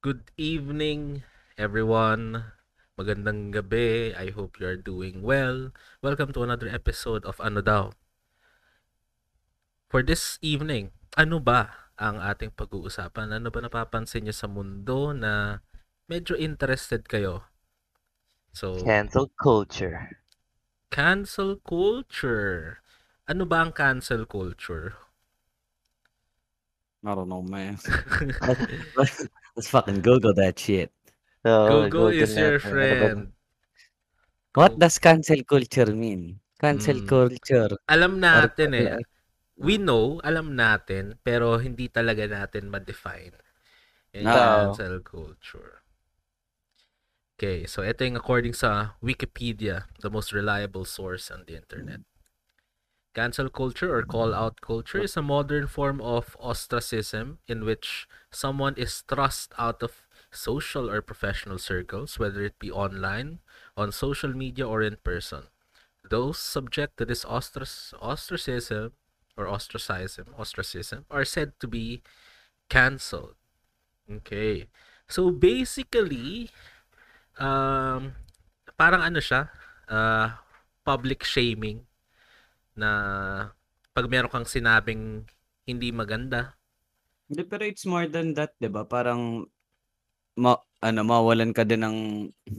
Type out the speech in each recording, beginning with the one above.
Good evening, everyone. Magandang gabi. I hope you are doing well. Welcome to another episode of Ano Daw. For this evening, ano ba ang ating pag-uusapan? Ano ba napapansin niyo sa mundo na medyo interested kayo? So, Cancel culture. cancel culture. Ano ba ang cancel culture? I don't know, man. let's, fucking Google that shit. So, Google is natin. your friend. What does cancel culture mean? Cancel Mm. culture. Alam natin eh. Or- We know, alam natin, pero hindi talaga natin ma-define. Yung Oo. cancel culture. Okay, so ito yung according sa Wikipedia, the most reliable source on the internet. Cancel culture or call-out culture is a modern form of ostracism in which someone is thrust out of social or professional circles, whether it be online, on social media, or in person. Those subject to this ostrac- ostracism or ostracism, ostracism are said to be canceled. Okay. So basically, um, parang ano siya, uh, public shaming na pag meron kang sinabing hindi maganda, Hindi, pero it's more than that, di ba? Parang, ma ano, mawalan ka din ng,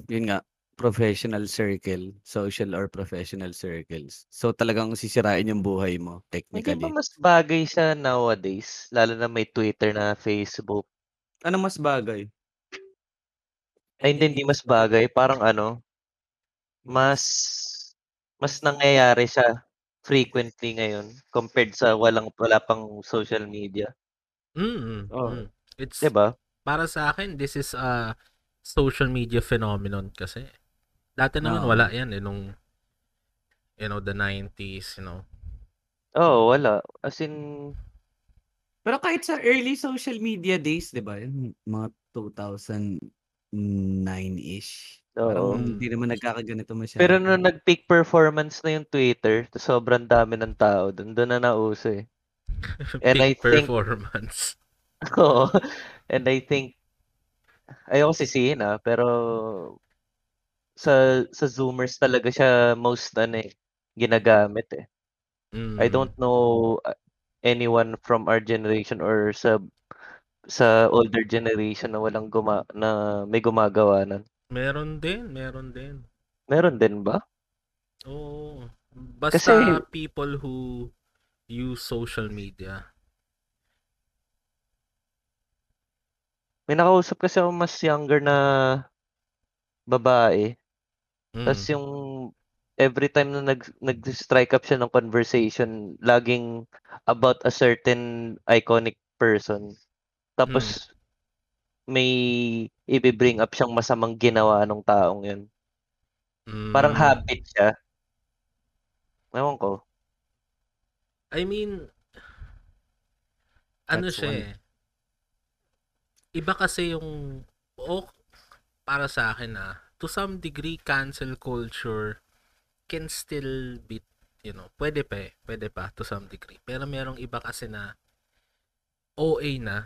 yun nga, professional circle, social or professional circles. So, talagang sisirain yung buhay mo, Hindi technically. ba mas bagay siya nowadays? Lalo na may Twitter na Facebook. Ano mas bagay? Ay, hindi, hindi mas bagay. Parang ano, mas, mas nangyayari siya frequently ngayon compared sa walang, wala pang social media. mm, Oh. mm. It's, Diba? para sa akin, this is a social media phenomenon kasi. Dati naman Oo. wala yan eh, nung, you know, the 90s, you know. Oo, wala. As in, Pero kahit sa early social media days, di ba? Mga 2009-ish. Parang Oo. hindi naman nagkakaganito masyado. pero nung nag-peak performance na yung Twitter, sobrang dami ng tao doon. Doon na nauso eh. And I Peak think- performance. Oo. And I think, ayoko sisihin ah, pero sa sa Zoomers talaga siya most ano eh, ginagamit eh. I Mm. don't know uh, anyone from our generation or sa sa older generation na walang guma na may gumagawa nun. Meron din, meron din. Meron din ba? Oo. Basta Kasi- people who use social media. May nakausap kasi ako mas younger na babae. Mm. Tapos yung every time na nag nag-strike up siya ng conversation, laging about a certain iconic person. Tapos may i-bring up siyang masamang ginawa ng taong yun. Parang Mm. habit siya. Ewan ko. I mean, ano That's siya one. eh. Iba kasi yung, o para sa akin ah, to some degree, cancel culture can still be, you know, pwede pa eh, pwede pa to some degree. Pero merong iba kasi na OA na.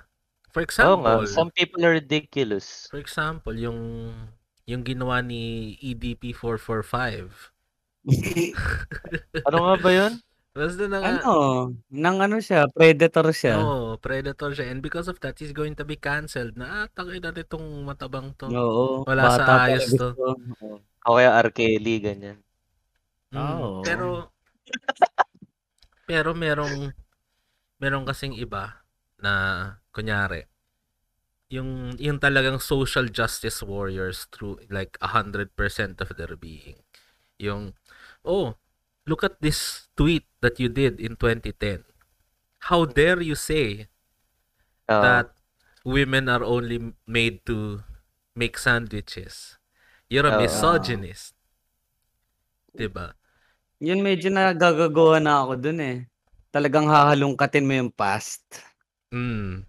For Oo nga, example, some people are ridiculous. for example, yung yung ginawa ni EDP 445. Ano nga ba yun? Basta na nga, ano, nang ano siya, predator siya. Oo, predator siya. And because of that, he's going to be canceled na, ah, tangin na nitong matabang to. Oo. Wala sa pa ayos gusto. to. Oo. O kaya R. Kelly, ganyan. Mm, Oo. Pero, pero merong, merong kasing iba na, kunyari, yung, yung talagang social justice warriors through like 100% of their being. Yung, oh, look at this tweet that you did in 2010. How dare you say Oo. that women are only made to make sandwiches. You're a Oo. misogynist. 'Di ba? Yun medyo nagagagawa na ako dun eh. Talagang hahalungkatin mo yung past. Mm.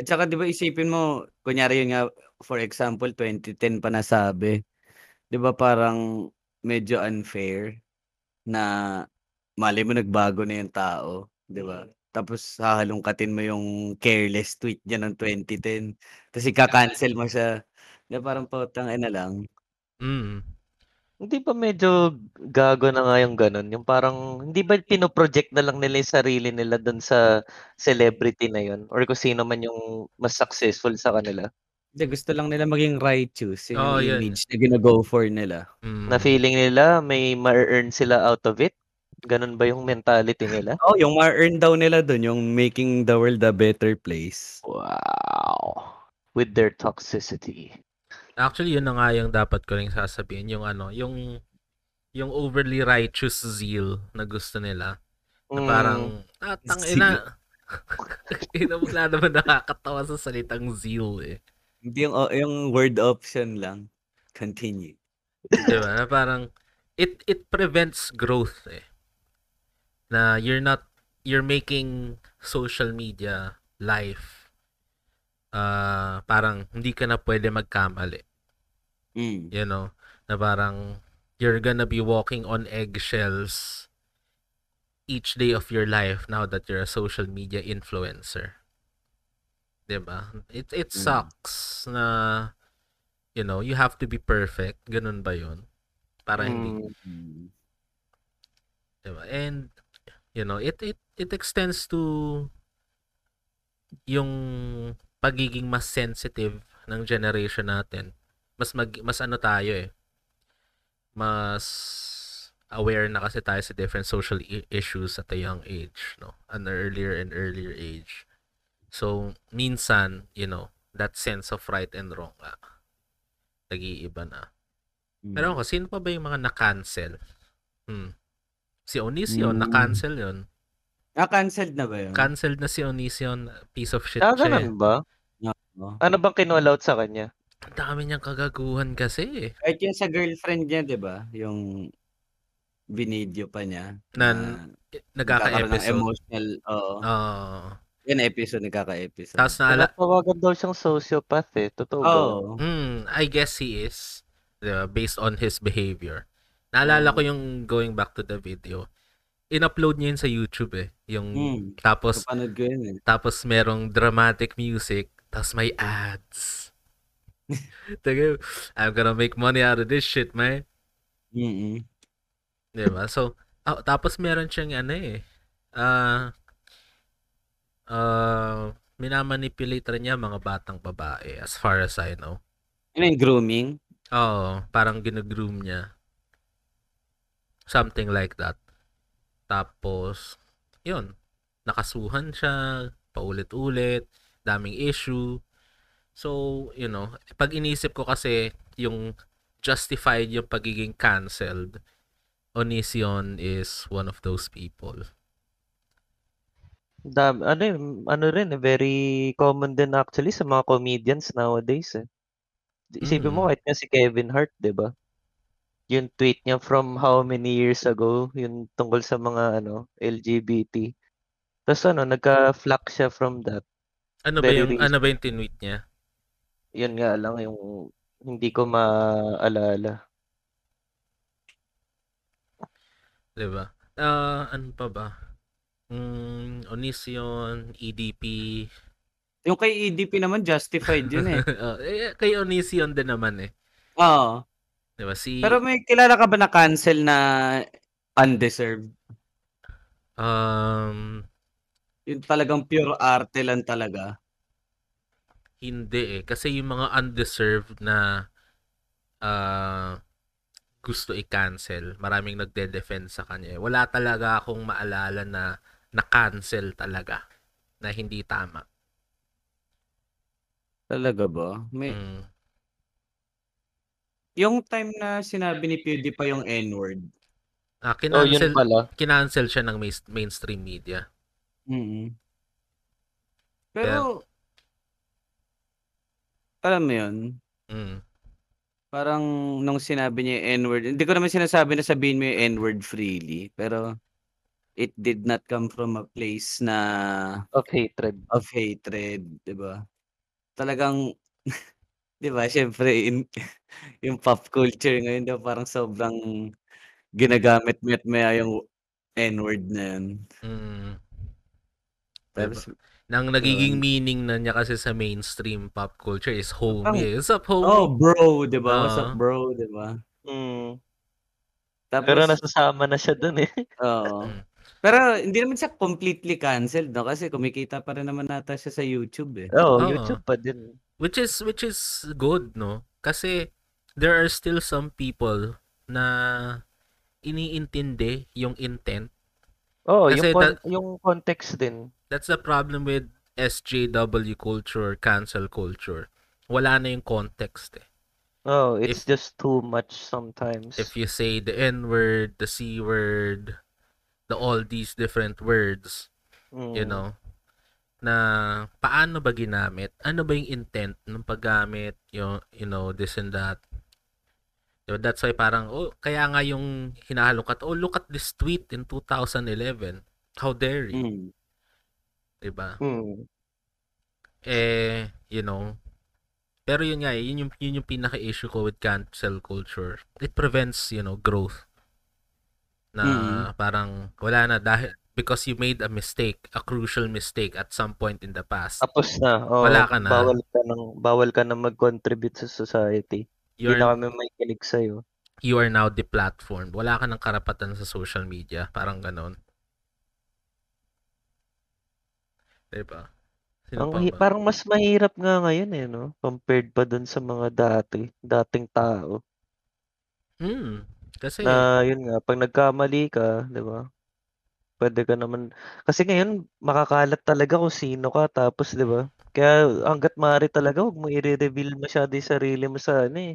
At saka 'di ba isipin mo, kunyari yun nga, for example, 2010 pa nasabi. 'Di ba parang medyo unfair na mali mo nagbago na yung tao, 'di ba? tapos hahalongkatin mo yung careless tweet niya ng 2010 tapos ika-cancel mo siya. 'Di ba parang putang-ina lang. Mm. Hindi ba medyo gago na nga yung gano'n, yung parang hindi ba pino-project na lang nila yung sarili nila dun sa celebrity na yun or kung sino man yung mas successful sa kanila? Hindi, gusto lang nila maging righteous, yung yun. image na gino-go for nila. Na Mm. feeling nila may ma-earn sila out of it? Gano'n ba yung mentality nila? Oo, yung ma-earn daw nila dun, yung making the world a better place. Wow! With their toxicity. Actually, yun na nga yung dapat ko ring sasabihin, yung ano, yung yung overly righteous zeal na gusto nila. Na Mm. parang, ah, Zeal. tangina. Ina wala naman nakakatawa sa salitang zeal eh. Hindi yung o yung word option lang. Continue. 'Di ba? Na parang it it prevents growth eh. Na you're not you're making social media life ah parang hindi ka na pwede magkamali. Mm. You know, na parang you're gonna be walking on eggshells each day of your life now that you're a social media influencer. 'Di ba? It it Mm. sucks na you know, you have to be perfect. Ganun ba 'yun? Para hindi. Mm. 'di ba? And you know, it it it extends to yung pagiging mas sensitive ng generation natin. Mas mag, mas ano tayo eh. Mas aware na kasi tayo sa different social issues at a young age, no? An earlier and earlier age. So, minsan, you know, that sense of right and wrong nga, nag-iiba na. Pero Mm. ako, sino pa ba yung mga na-cancel? Hmm. Si Onision, Hmm. na-cancel yun. Ah, canceled na ba yun? Cancelled na si Onision. Piece of shit Ah, siya eh. ba? Oo. Ano bang kinall out sa kanya? Ang dami niyang kagaguhan kasi eh. Kahit yung sa girlfriend niya, 'di ba? Yung binidyo pa niya Nan- na nagkakaroon ng Nagkaka-episode. emotional, oo. Oo. Yan episode nagkaka-episode. Tapos naala, Natawagan daw siyang sociopath eh. Totoo ba? Oo. hmm, I guess he is. Diba? Based on his behavior. Naalala Oo. ko yung going back to the video. In-upload niya yun sa YouTube eh. Yung, Hmm. tapos, Napanood ko yun eh. tapos merong dramatic music, tapos may ads. Taga, I'm gonna make money out of this shit, man. Mm. Diba? So, ah, tapos meron siyang ano eh. Ah, ah, minamanipulate rin niya mga batang babae as far as I know. Ano yung grooming? Oo, parang ginagroom niya. Something like that. Tapos, yun, nakasuhan siya, paulit-ulit, daming issue. So, you know, pag inisip ko kasi yung justified yung pagiging cancelled, Onision is one of those people. Dam, ano ano rin very common din actually sa mga comedians nowadays eh. Isipin mo Mm. kahit nga si Kevin Hart, 'di ba? Yung tweet niya from how many years ago, yung tungkol sa mga ano, LGBT. Tapos ano, nagka-flack siya from that. Ano ba Very yung recent. ano ba yung tinweet niya? Yun nga lang yung hindi ko maalala. 'Di ba? Ah, ano pa ba? Mm, Onision, EDP. Yung kay EDP naman justified yun eh. Oh, eh, kay Onision din naman eh. Oo. 'Di ba? Si Pero may kilala ka ba na cancel na undeserved? um Yung talagang pure arte lang talaga. hindi eh kasi yung mga undeserved na ah gusto i-cancel, maraming nagde-defend sa kanya. eh. Wala talaga akong maalala na na-cancel talaga na hindi tama. Talaga ba? May Mm. Yung time na sinabi ni PewDiePie yung N-word. Ah, Oh, yun kinancel, pala. kinancel siya ng main- mainstream media. Mm. Pero alam mo yun, Mm. parang nung sinabi niya yung N-word, hindi ko naman sinasabi na sabihin mo yung N-word freely, pero it did not come from a place na Of hatred. of hatred, 'di ba? Talagang 'di ba, siyempre in yung pop culture ngayon 'di ba, parang sobrang ginagamit met maya yung N-word na yun. Mm. Pero Diba? Nang nagiging meaning na niya kasi sa mainstream pop culture is homie. What's up, homie? oh, bro, 'di ba? What's Oo. up, bro, 'di ba? Mm. Tapos Pero nasasama na siya dun eh. oo. Mm. Pero hindi naman siya completely canceled, no? Kasi kumikita pa rin naman nata siya sa YouTube, eh. Oo, Oo. YouTube pa din. Which is which is good, no? Kasi there are still some people na iniintindi yung intent. Oo, Kasi yung, con- that- yung context din. That's the problem with SJW culture, cancel culture. Wala na yung context eh. Oh, it's just too much sometimes. If you say the N-word, the C-word, the all these different words, Mm. you know, na paano ba ginamit? Ano ba yung intent ng paggamit? Yung, you know, this and that. Diba? That's why parang, oh, kaya nga yung hinahalungkat, oh, look at this tweet in 2011. How dare you? Mm. Diba? Mm. Eh, you know, pero yun nga, eh, yun yung, yun yung pinaka-issue ko with cancel culture. It prevents, you know, growth. Na Mm. parang wala na dahil because you made a mistake, a crucial mistake at some point in the past. Tapos na. Oh, Wala ka na. Bawal ka nang bawal ka na mag-contribute sa society. You Hindi na kami may kinig sa'yo. you are now deplatformed. Wala ka ng karapatan sa social media. Parang ganon. Diba? Sino Ang pa ba? parang mas mahirap nga ngayon eh, no? Compared pa dun sa mga dati, dating tao. Hmm. Kasi, Na yun nga, pag nagkamali ka, di ba? Pwede ka naman, kasi ngayon, makakalat talaga kung sino ka, tapos di ba? Kaya hanggat maaari talaga, huwag mo i-reveal masyado yung sarili mo sa ano eh,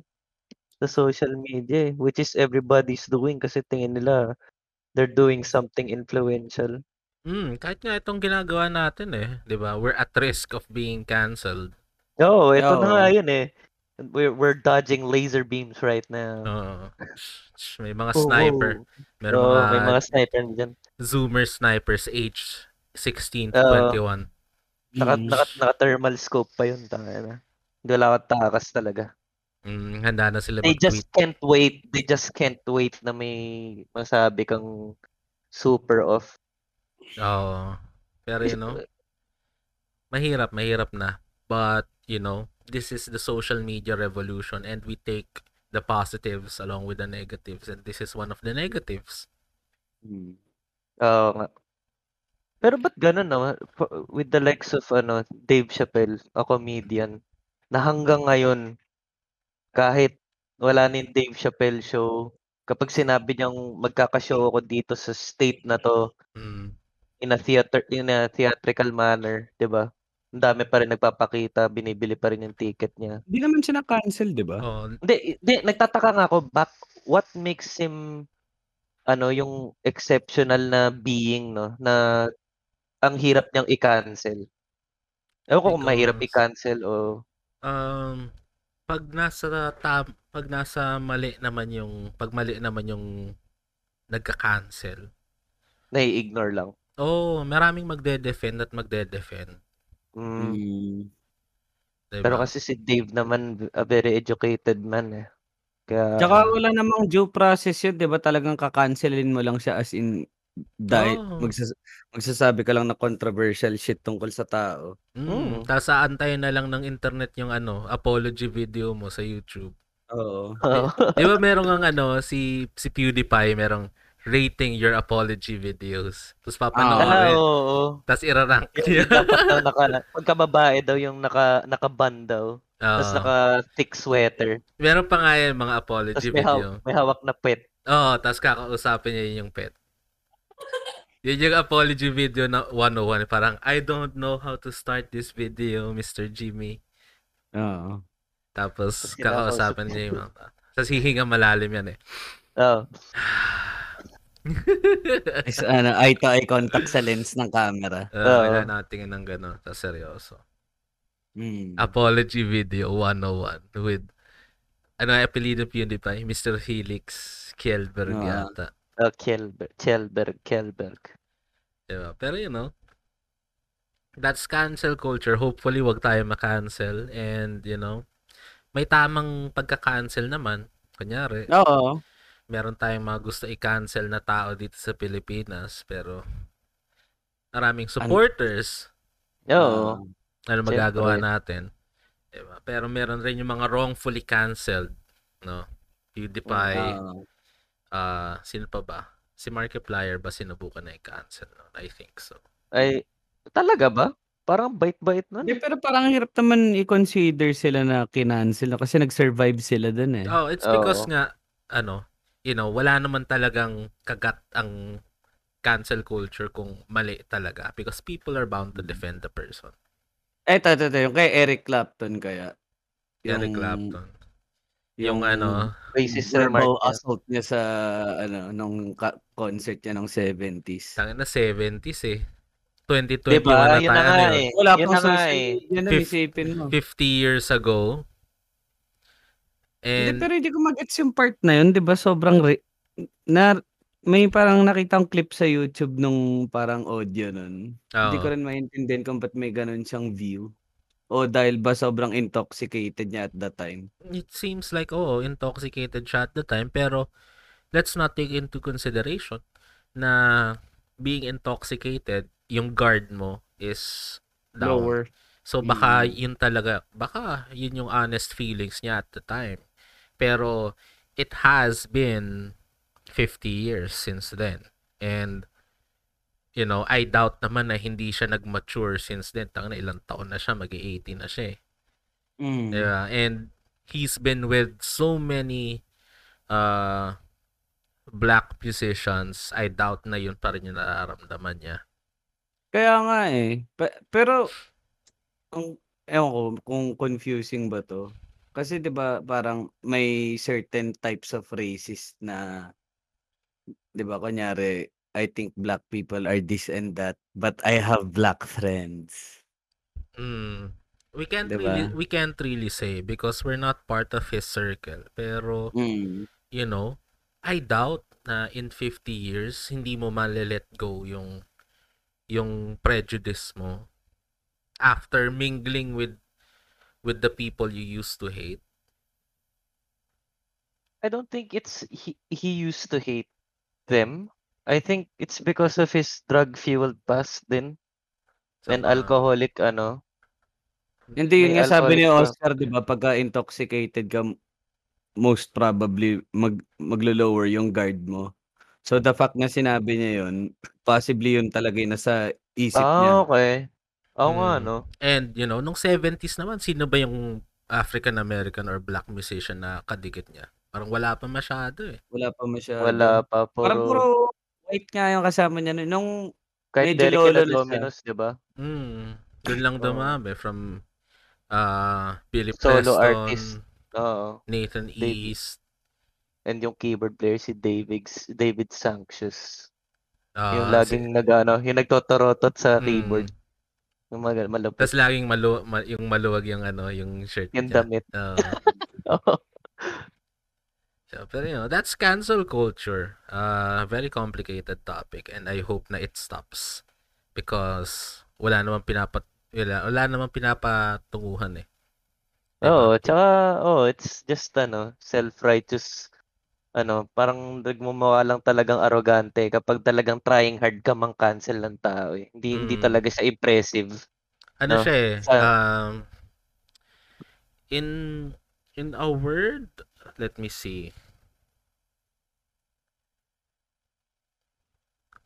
sa social media eh, which is everybody's doing kasi tingin nila they're doing something influential. hmm, kahit nga itong ginagawa natin eh. Diba? We're at risk of being canceled. Oo, ito na Oo. nga yun eh. We're, we're dodging laser beams right now. Oo. may mga sniper. Meron Oo, mga, may mga sniper dyan. zoomer snipers age 16 to Oo. 21. Naka, Mm. naka, naka-thermal scope pa yun. Tanga na. Hindi wala akong takas talaga. Mm, handa na sila They just mag-tweet. can't wait. They just can't wait na may masabi kang super off. Oo. Pero you know, mahirap, mahirap na. But, you know, this is the social media revolution and we take the positives along with the negatives and this is one of the negatives. Mm. Oo nga. Pero ba't ganun no? With the likes of ano, Dave Chappelle, a comedian, na hanggang ngayon, kahit wala ni Dave Chappelle show, kapag sinabi niyang magkakashow ako dito sa state na to, Mm. in a theater in a theatrical manner, 'di ba? Ang dami pa rin nagpapakita, binibili pa rin yung ticket niya. Hindi naman siya na-cancel, 'di ba? Oh, Hindi, hindi nagtataka nga ako back what makes him ano yung exceptional na being no na ang hirap niyang i-cancel. Ewan ko kung mahirap i-cancel o um pag nasa tam, pag nasa mali naman yung pag mali naman yung nagka-cancel. nai-ignore lang. Oh, maraming magde-defend at magde-defend. Mm. Mm. Diba? Pero kasi si Dave naman a very educated man eh. Kaya Tsaka wala namang due process yun, 'di ba? Talagang kakancelin mo lang siya as in dahil Oo. magsas- magsasabi ka lang na controversial shit tungkol sa tao. Mm, Mm. Tapos aantayin na lang ng internet yung ano, apology video mo sa YouTube. Oo. Oo. Di ba merong ang ano, si, si PewDiePie, merong rating your apology videos. Tapos Ah, papanoorin. oo. Tapos irarank Yung niya. dapat daw naka pagka babae daw yung naka naka-band daw. Tapos Oo. naka thick sweater. Meron pa nga yan mga Tapos apology may, video. haw- may hawak na pet. Oo, tapos kakausapin niya yun yung pet. Yun yung apology video na 101. Parang, I don't know how to start this video, Mr. Jimmy. Oo. Tapos, Tapos kakausapin niya yung mga... Tapos hihinga malalim yan eh. Oh. Is, ano, eye to eye contact sa lens ng camera. Uh, Oo. wala natin ng gano'n. Tapos seryoso. Mm. Apology video 101 with ano ang apelido PewDiePie? Mr. Helix Kjellberg Ah. yata. Oh, Kjellberg, Kjellberg, Kjellberg. Diba? Pero you know, that's cancel culture. Hopefully, wag tayo ma-cancel. And, you know, may tamang pagka-cancel naman. Kunyari, Oo. Meron tayong mga gusto i-cancel na tao dito sa Pilipinas. Pero, maraming supporters. Oo. ano magagawa Siyempre. natin? Diba? Pero meron rin yung mga wrongfully canceled, no? PewDiePie, Ah, ah sino pa ba? Si Markiplier ba sinubukan na i-cancel? No? I think so. Ay, talaga ba? Parang bait-bait nun. Hindi, pero parang hirap naman i-consider sila na kinancel na kasi nag-survive sila dun eh. Oh, it's because Oo. nga ano, you know, wala naman talagang kagat ang cancel culture kung mali talaga because people are bound to defend the person. Eh, ito, ito, ito, yung kay Eric Clapton kaya. Eric Yung- Clapton. Yung, ano, Racist remark verbal assault niya sa ano nung ka- concert niya nung 70s. tangin na 70s eh. 2021 Diba? na Yun tayo. na nga yun? eh. Wala Yun pang na nga social eh. media na isipin mo. 50 years ago. Hindi, And pero hindi ko mag-gets yung part na yun, di ba? Sobrang, re- na, may parang nakitang clip sa YouTube nung parang audio nun. Hindi oo. ko rin maintindihan kung ba't may ganun siyang view. O dahil ba sobrang intoxicated niya at that time. it seems like oh intoxicated siya at the time pero let's not take into consideration na being intoxicated yung guard mo is down. Lower. So baka Mm. yun talaga baka yun yung honest feelings niya at the time. Pero it has been 50 years since then. And you know, I doubt naman na hindi siya nag-mature since then. Tanga na ilang taon na siya, mag-18 na siya eh. Mm. Yeah, and he's been with so many uh black musicians. I doubt na yun pa rin yung nararamdaman niya. Kaya nga eh. Pe- pero, ang, ewan ko kung confusing ba to. Kasi 'di ba parang may certain types of racist na 'di ba kunyari I think black people are this and that but I have black friends. Mm. We can't Diba? really we can't really say because we're not part of his circle. Pero Mm. you know, I doubt na in 50 years hindi mo male-let go yung yung prejudice mo after mingling with with the people you used to hate. I don't think it's he, he used to hate them. I think it's because of his drug-fueled past din. And Sama- alcoholic, ano. Hindi yun nga sabi ni Oscar 'di ba pagka intoxicated ka most probably mag maglo-lower yung guard mo. So the fact na sinabi niya yun, possibly yun talaga yung nasa isip niya. Ah, okay. Oo nga, Mm. no? And, you know, nung 70s naman, sino ba yung African-American or black musician na kadikit niya? Parang wala pa masyado eh. Wala pa masyado. Wala pa, Parang puro, puro white nga yung kasama niya nun. Nung kahit medyo lolo na siya. Dominos, di ba? Mm. Doon lang dumami from uh, Billy Solo Preston, artist. Oo. Nathan David. East, And yung keyboard player si David David Sanchez. yung uh, laging nag ano, yung nagtotorotot sa Mm. keyboard. Yung mag- malapit. Tapos laging malu ma- yung maluwag yung ano, yung shirt Yung niya. damit. Oo. So, pero you know, that's cancel culture. Uh, very complicated topic and I hope na it stops because wala namang pinapat wala, wala namang pinapatunguhan eh. Diba? Oo, tsaka, oh, it's just, ano, self-righteous, ano, parang nagmumukha lang talagang arrogante kapag talagang trying hard ka mang cancel ng tao eh. Hindi, hindi Mm. talaga siya impressive. Ano No, siya eh, sa- um, in in a word, let me see.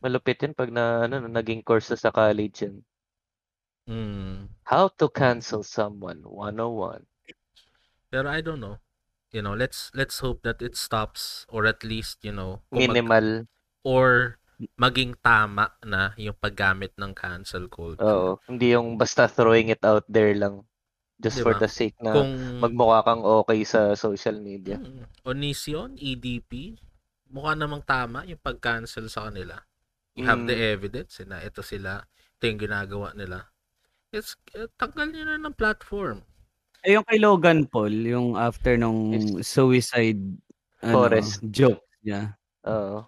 Malupit yun pag na, ano, naging course sa college yun. Hmm. How to cancel someone 101. Pero I don't know. You know, let's let's hope that it stops or at least, you know, kung mag- Minimal. or maging tama na yung paggamit ng cancel culture. Oo. Hindi yung basta throwing it out there lang. Just for Diba? the sake na Kung magmukha kang okay sa social media. Mm, Onision, EDP, mukha namang tama yung pag-cancel sa kanila. You have the Mm. evidence na ito sila, ito yung ginagawa nila. It's, uh, tanggal nyo na ng platform. Eh, yung kay Logan Paul, yung after nung suicide ano, Forest. joke niya. Oo.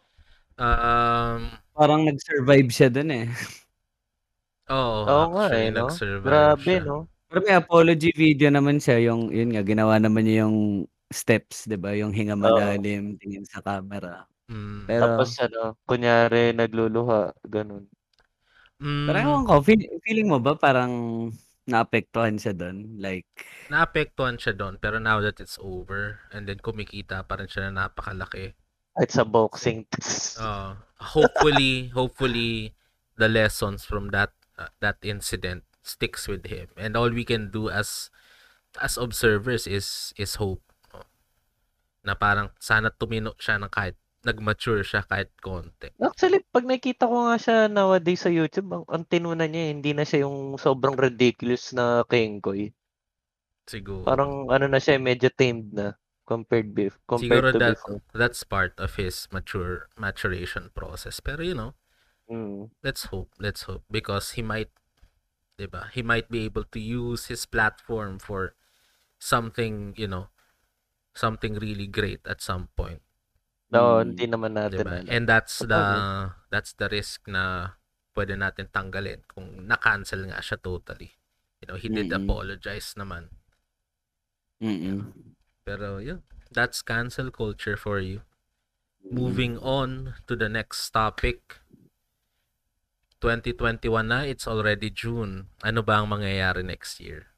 Um, Parang nag-survive siya dun eh. Oo, Oo nga eh, no? Grabe, siya. no? Pero may apology video naman siya, yung yun nga ginawa naman niya yung steps, 'di ba? Yung hinga malalim, tingin sa camera. Mm. Pero Tapos ano, kunyari nagluluha, ganun. Pero Mm, ewan ko, feel, feeling mo ba parang naapektuhan siya doon? Like, naapektuhan siya doon, pero now that it's over, and then kumikita pa rin siya na napakalaki. It's a boxing. Uh, hopefully, hopefully, the lessons from that uh, that incident sticks with him, and all we can do as as observers is is hope. no? Na parang sana tumino siya ng kahit nag-mature siya kahit konti. Actually, pag nakita ko nga siya nowadays sa YouTube, ang, ang tinunan niya, eh, hindi na siya yung sobrang ridiculous na Kenkoy. Siguro. Parang ano na siya, medyo tamed na compared bef Siguro compared to that before. that's part of his mature maturation process. Pero you know, Mm. let's hope, let's hope because he might 'di ba? He might be able to use his platform for something, you know, something really great at some point. No, Hmm. hindi naman natin. Diba? And that's the that's the risk na pwede natin tanggalin kung na-cancel nga siya totally. You know, he did Mm-mm. apologize naman. mm Pero yun, that's cancel culture for you. Moving on to the next topic. 2021 na, it's already June. Ano ba ang mangyayari next year?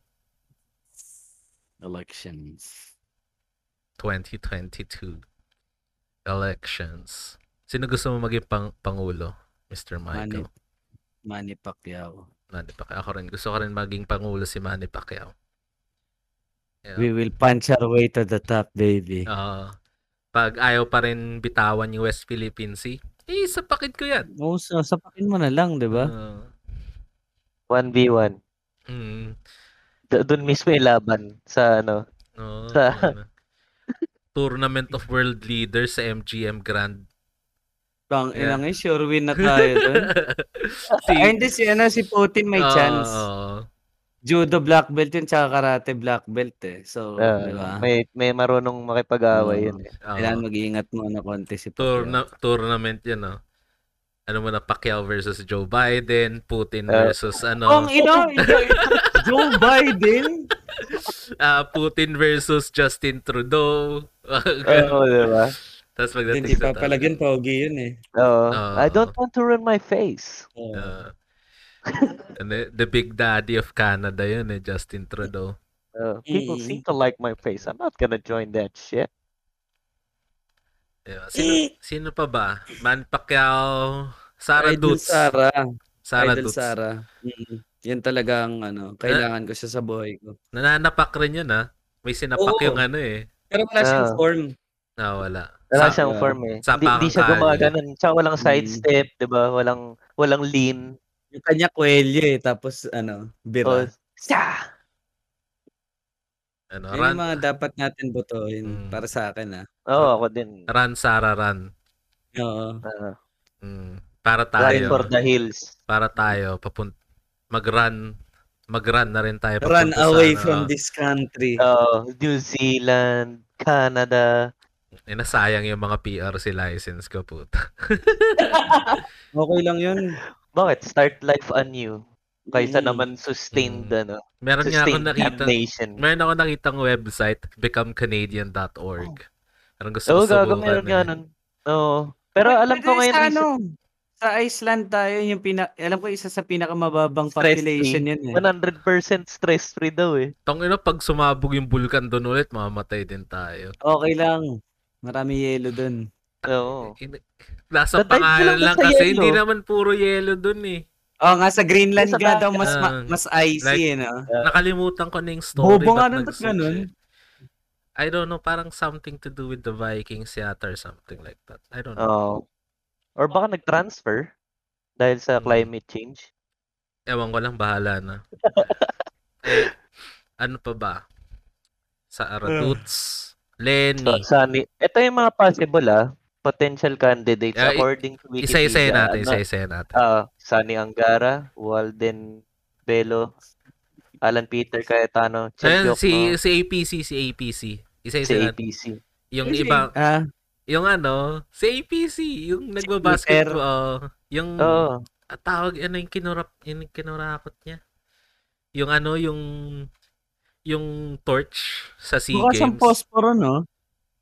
elections. 2022 elections. Sino gusto mo maging pang pangulo? Mr. Manny, Michael. Manny Pacquiao. Manny Pacquiao. Ako rin. Gusto ko rin maging pangulo si Manny Pacquiao. Yeah. We will punch our way to the top, baby. Oo. pag ayaw pa rin bitawan yung West Philippine Sea, eh, sapakit ko yan. Oo, so, sapakin mo na lang, di ba? Oo. 1v1. Mm. Do- Doon mismo yung laban sa ano. Oo, Sa- ano. Tournament of World Leaders sa MGM Grand. Pang Yeah. inang eh, sure win na tayo doon. si, Ay, hindi si, ano, si Putin may Oo, chance. Judo black belt yun, tsaka karate black belt eh. So, Ah, di ba? may may marunong makipag-away Oo. yun eh. Oo. Kailangan mag-iingat mo na konti si Pacquiao. Tourna- tournament yun, no? Ano mo na, Pacquiao versus Joe Biden, Putin Ah. versus ano, Ang ina, Joe Biden. ah, Putin versus Justin Trudeau. Oo, di ba? Tapos pagdating Hindi sa pa palagyan, pogi yun eh. Oo. Oo. I don't want to ruin my face. Uh, and the, the big daddy of Canada yun eh, Justin Trudeau. Uh, people Mm. seem to like my face. I'm not gonna join that shit. Yeah. Sino, sino pa ba? Man Pacquiao, Sarah Idol Dutz. Sara. Sarah Idol Dutz. Sara. Mm. Yan talaga ang ano, kailangan ko siya sa buhay ko. Nananapak rin yun ah. May sinapak Oo. yung ano eh. Pero wala siyang Ah. form. Ah, wala. Wala Sa- siyang uh, form eh. Hindi, hindi siya pakang gumaganon. Tsaka walang Mm. sidestep, di ba? Walang, walang lean. Yung kanya kwelyo eh, tapos ano, bira. sa! Ano, run, yung mga dapat natin botohin Mm. para sa akin ah. Oo, ako din. run, Sarah, run. Oo. Uh, Mm. Para run tayo. for the hills. Para tayo. Papun mag-run. Mag-run na rin tayo. Run away ano. from this country. Oh, New Zealand, Canada. Eh, nasayang yung mga PRC license ko, puta. Okay lang yun. Bakit? Start life anew. Kaysa Mm. naman sustained, Mm. ano, Meron nga ako sustained nakita. damnation. Meron ako nakitang website, becomecanadian.org. Parang gusto ko gago, subukan. meron eh. nga nun. Oo. Pero alam ko ngayon, sa, ano, sa Iceland tayo, yung pina, alam ko isa sa pinakamababang Stress population free. yun eh. 100% stress-free daw eh. Tong ina, pag sumabog yung bulkan doon ulit, mamamatay din tayo. Okay lang. Marami yelo dun. Oo. Nasa pangalan lang lang kasi, yelo. hindi naman puro yellow doon eh. Oh, nga sa Greenland Sa nga daw mas ma- Ah, mas icy like- eh, no? Nakalimutan ko na yung story. Bobo nga nun, ganun? eh. I don't know, parang something to do with the Vikings yata or something like that. I don't know. Oo. Or baka nag-transfer dahil sa Mm. climate change. Ewan ko lang, bahala na. eh, ano pa ba? Sa Araduts, So, Lenny. sani, ito yung mga possible ah, potential candidates i- according to Wikipedia. Isa-isa natin, ano, isa-isa natin. Ah, Sunny Angara, Walden Belo, Alan Peter Cayetano, Ayun, si, no? si APC, si APC. si Isa-isa natin. APC. Yung Kasi, iba, Ah, yung ano, si APC, yung nagbabasketball, oh, yung, at tawag, ano yung kinurap, yung kinurakot niya. Yung ano, yung, yung torch sa SEA mukha siyang Games. posporo, no?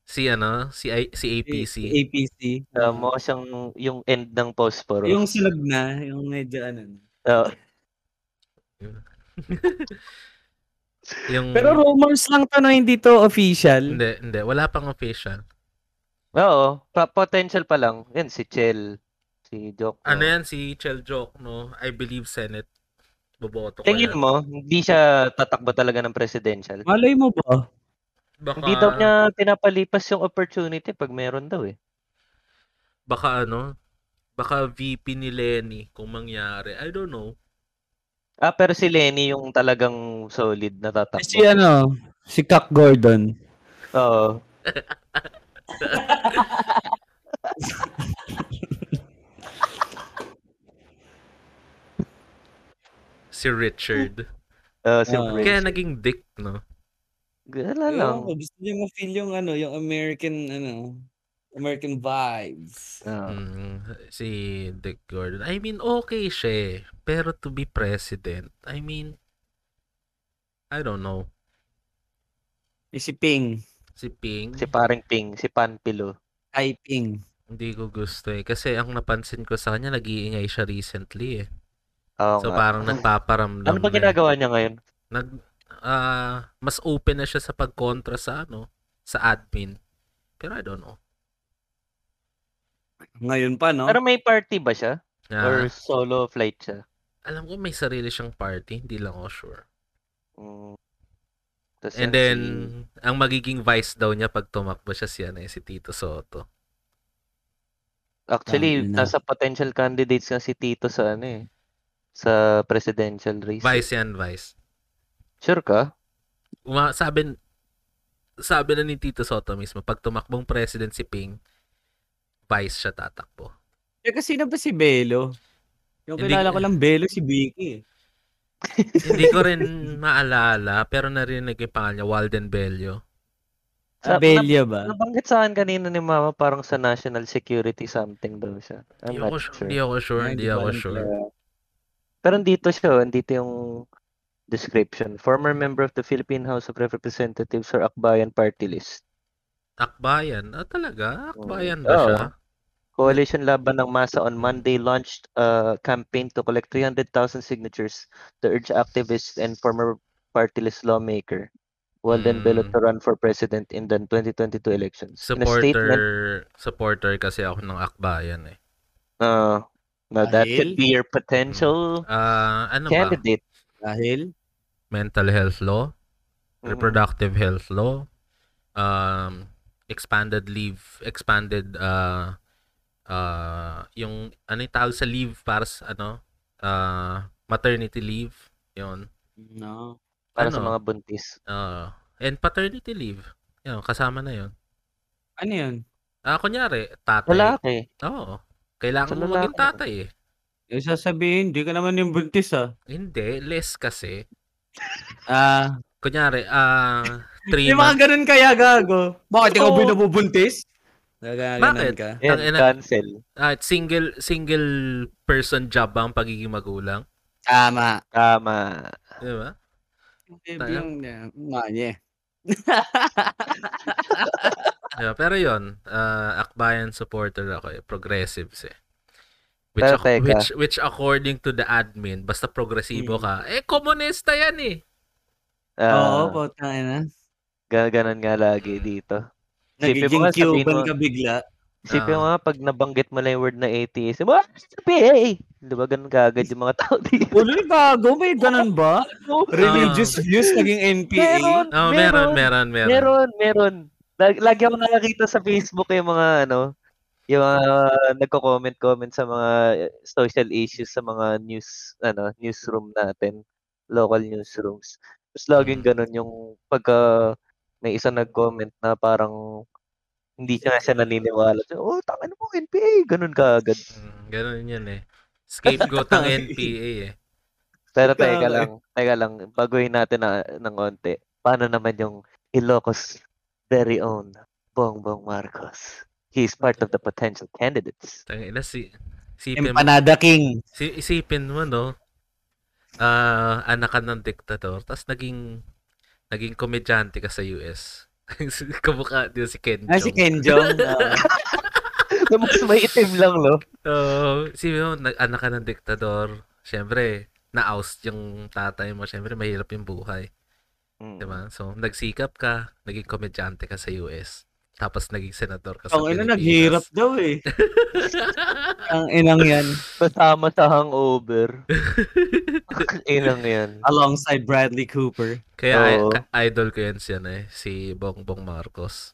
Si ano, si, I, si APC. APC. Uh, mukha siyang yung end ng posporo. Yung sunog na, yung medyo ano. Oo. yung Pero rumors lang to no, hindi to official. hindi, hindi, wala pang official. Oo, pa- potential pa lang. Yan, si Chel, si Jok. Ano yan si Chel Joke, no? I believe Senate. Boboto ko Tingin yan. mo, hindi siya tatakbo talaga ng presidential. Malay mo ba? Baka, Hindi daw niya pinapalipas yung opportunity pag meron daw eh. baka ano, baka VP ni Lenny kung mangyari. I don't know. Ah, pero si Lenny yung talagang solid na tatakbo. Si ano, si Kak Gordon. Oo. Si Richard. Uh, si. Rich. Kaya naging dick, no? Wala lang. Ewan ko, gusto niya ma-feel yung ano, yung American ano, American vibes. Mm, si Dick Gordon. I mean, okay siya eh. Pero to be president, I mean, I don't know. Eh, si Ping. Si Ping, Si paring Ping, si Panpilo. Hi Ping. hindi ko gusto eh. Kasi ang napansin ko sa kanya, nag-iingay siya recently eh. Oo So nga. parang nagpaparamdam Ano ba eh. ginagawa niya ngayon? Nag, ah, mas open na siya sa pagkontra sa ano, sa admin. Pero I don't know. Ngayon pa, no? Pero may party ba siya? Ah, Or solo flight siya? alam ko may sarili siyang party, hindi lang ako sure. Mm. Tas And then, si- ang magiging vice daw niya pag tumakbo siya siya na si Tito Soto. actually, nasa potential candidates nga si Tito sa ano eh. Sa presidential race. Vice yan, vice. Sure ka? Uma, sabi, sabi na ni Tito Soto mismo, pag tumakbong president si Ping, vice siya tatakbo. Eh, kasi sino ba si Belo? Yung Hindi- kilala ko lang Belo, si Vicky. Hindi ko rin maalala, pero narinig yung pangalan niya, Walden Bello. Ah, Sa- Belia ba? Nabanggit sa akin kanina ni Mama parang sa national security something daw siya. I'm Hindi not ako, sure. sure. hindi ako sure, hindi hindi ko ako sure. Pero dito siya, oh, dito yung description. Former member of the Philippine House of Representatives or Akbayan Party List. Akbayan? Ah, talaga? Akbayan ba siya? Coalition Laban ng Masa on Monday launched a campaign to collect 300,000 signatures to urge activists and former party list lawmaker Walden Bello Mm. to run for president in the 2022 elections. In a statement, Supporter, supporter kasi ako ng Akbayan eh. uh, now that could Dahil? be your potential Ah, ano ba? candidate. Dahil? Mental health law, Mm. reproductive health law, um, expanded leave, expanded uh, uh, yung ano yung tawag sa leave para sa ano, uh, maternity leave, yun. No. Para sa Ano? mga buntis. Uh, and paternity leave. Yun, kasama na yun. Ano yun? Ah, kunyari, tatay. Lalaki. Oo. Kailangan Sa mo maging tatay eh. Yung sasabihin, di ka naman yung buntis ah. Hindi, less kasi. Ah, Kunyari, ah, three yung mga months. ganun kaya gago. Bakit ikaw Oo. binabubuntis? Nagaganon Bakit? ka. Yan, Tangina. cancel. Ah, single single person job ba ang pagiging magulang? Tama. Tama. Di ba? Baby yung manye. Yeah, pero yon ah, Akbayan supporter ako eh. Progressives eh. Which, Pero ac- teka. which, which according to the admin, basta progresibo Hmm. ka, eh, komunista yan eh. Oo, Ah, po, na. ga- ganun nga lagi dito. Nagiging Cuban mo- ka bigla. Isipin mo Ah. nga, pag nabanggit mo lang yung word na atheism, ah, PA! Di ba ganun kaagad yung mga tao dito? Ulo, gago, may ganun ba? Religious views naging NPA? Meron, Oh, meron, meron, meron. meron, meron. Lag- Lagi ako nakakita sa Facebook yung mga ano, yung mga nagko-comment-comment sa mga eh, social issues sa mga news, ano, newsroom natin, local newsrooms. Tapos laging Mm. ganun yung pagka may isa nag-comment na parang hindi siya siya naniniwala. Oh, tangin mo, NPA, ganun kaagad. Mm, ganun yan eh. Scapegoat ng NPA eh. Pero teka lang, teka lang, baguhin natin na, ng konti. Paano naman yung Ilocos very own Bongbong Marcos? He's part of the potential candidates. Tangina si isipin mo, Empanada King. si, isipin mo no. Ah, anak ka ng diktador, tapos naging naging komedyante ka sa US. Kamukha din si Ken Ah, si. Ken Jeong. ah. Na mas may itim lang, no? Oo, isipin mo, nag- anak ka ng diktador, syempre, na-oust yung tatay mo. Syempre, mahirap yung buhay. Mm. Di ba? So, nagsikap ka, naging komedyante ka sa US. Tapos, naging senador ka sa Ang ina, naghirap daw eh. Ang inang yan. Kasama sa hangover. Inang yan. Alongside Bradley Cooper. Kaya, Oo. ka- idol ko yan siya eh, si Bongbong Marcos.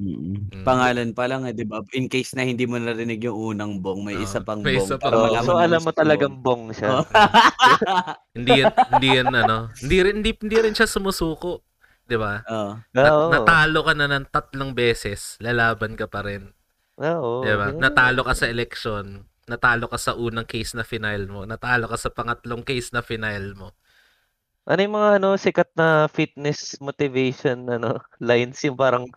Mm. Pangalan pa lang eh, di ba? In case na hindi mo narinig yung unang bong, may Oo, isa pang may bong. isa para pang Oo, bong. malaman so, alam mo talagang bong. bong siya. Oo. Hindi yan, hindi yan ano, hindi rin, hindi, hindi rin siya sumusuko. Di ba? Oo. Nat- natalo ka na ng tatlong beses, lalaban ka pa rin. Oo. Di ba? Yeah. Natalo ka sa election, natalo ka sa unang case na final mo, natalo ka sa pangatlong case na final mo. Ano yung mga ano, sikat na fitness motivation ano, lines yung parang,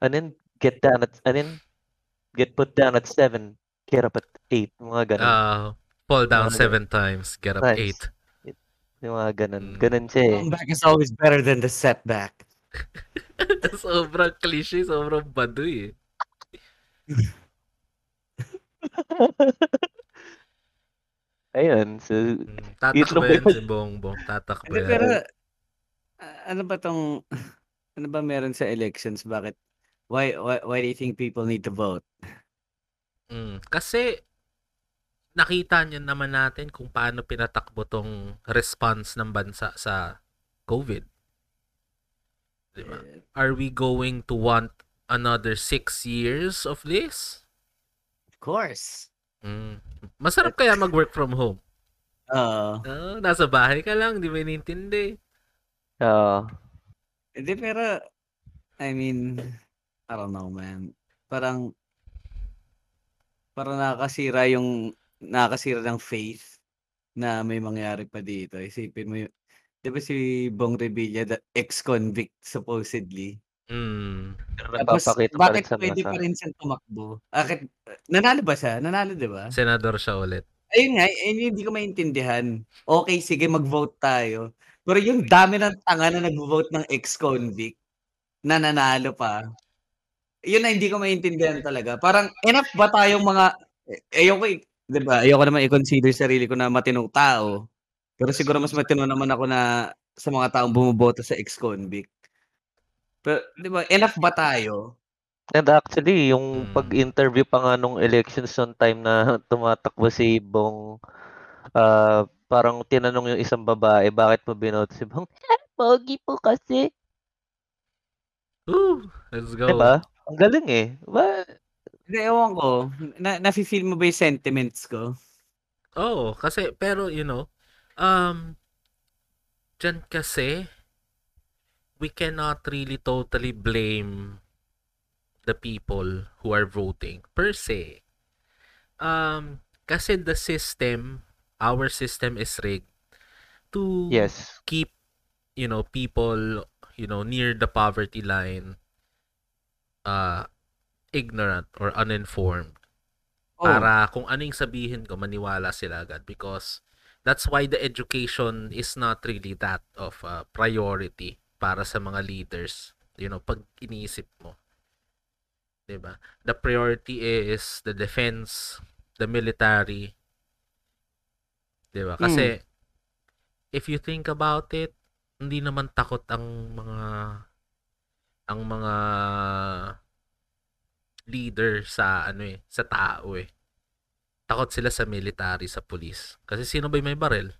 ano yun, get down at, ano yun, get put down at 7, get up at 8, mga ganun. Uh, fall down Mga seven times, get up Nice. Yung mga ganun. Mm. Ganun siya eh. Comeback is always better than the setback. sobrang cliche, sobrang baduy eh. Ayun, so, Mm, Tatak ba yun. si Bongbong? Tatak ba yan? pero, ano ba tong, ano ba meron sa elections? Bakit, why, why, why do you think people need to vote? Mm, kasi nakita niyo naman natin kung paano pinatakbo tong response ng bansa sa COVID. Di ba? Eh, Are we going to want another six years of this? Of course. Mm. Masarap kaya mag-work from home. Oo. Ah, nasa bahay ka lang, di mo inintindi. ah, Hindi, pero, I mean, I don't know, man. Parang, parang nakakasira yung, nakakasira ng faith na may mangyari pa dito. Isipin mo yung, di ba si Bong Revilla, the ex-convict supposedly? Mm. pero Tapos, nagpapakita pa rin bakit sa pwede pa rin siyang tumakbo? Bakit, nanalo ba siya? Nanalo, di ba? Senador siya ulit. Ayun nga, eh, hindi ko maintindihan. Okay, sige, mag-vote tayo. Pero yung dami ng tanga na nag-vote ng ex-convict na nanalo pa, yun na hindi ko maintindihan talaga. Parang enough ba tayong mga, eh, ayoko, eh, di ba, ayoko naman i-consider sarili ko na matinong tao. Pero siguro mas matino naman ako na sa mga taong bumuboto sa ex-convict. Pero, di ba, enough ba tayo? And actually, yung Mm. pag-interview pa nga nung elections on time na tumatakbo si Bong, ah, parang tinanong yung isang babae, bakit mo binoto si Bong? Pogi po kasi. Woo! Let's go. Diba? Ang galing eh. Ba? Hindi, ewan ko. Na, nafe-feel mo ba yung sentiments ko? Oo, kasi, pero, you know, um, dyan kasi, we cannot really totally blame the people who are voting per se. Um, kasi the system, our system is rigged to Yes. keep, you know, people, you know, near the poverty line, uh, ignorant or uninformed Oh, para kung ano yung sabihin ko, maniwala sila agad. Because that's why the education is not really that of a priority para sa mga leaders. You know, pag iniisip mo. 'Di ba? The priority is the defense, the military. 'Di ba? Kasi if you think about it, hindi naman takot ang mga ang mga leader sa ano eh, sa tao eh. Takot sila sa military, sa police. Kasi sino ba yung may barel?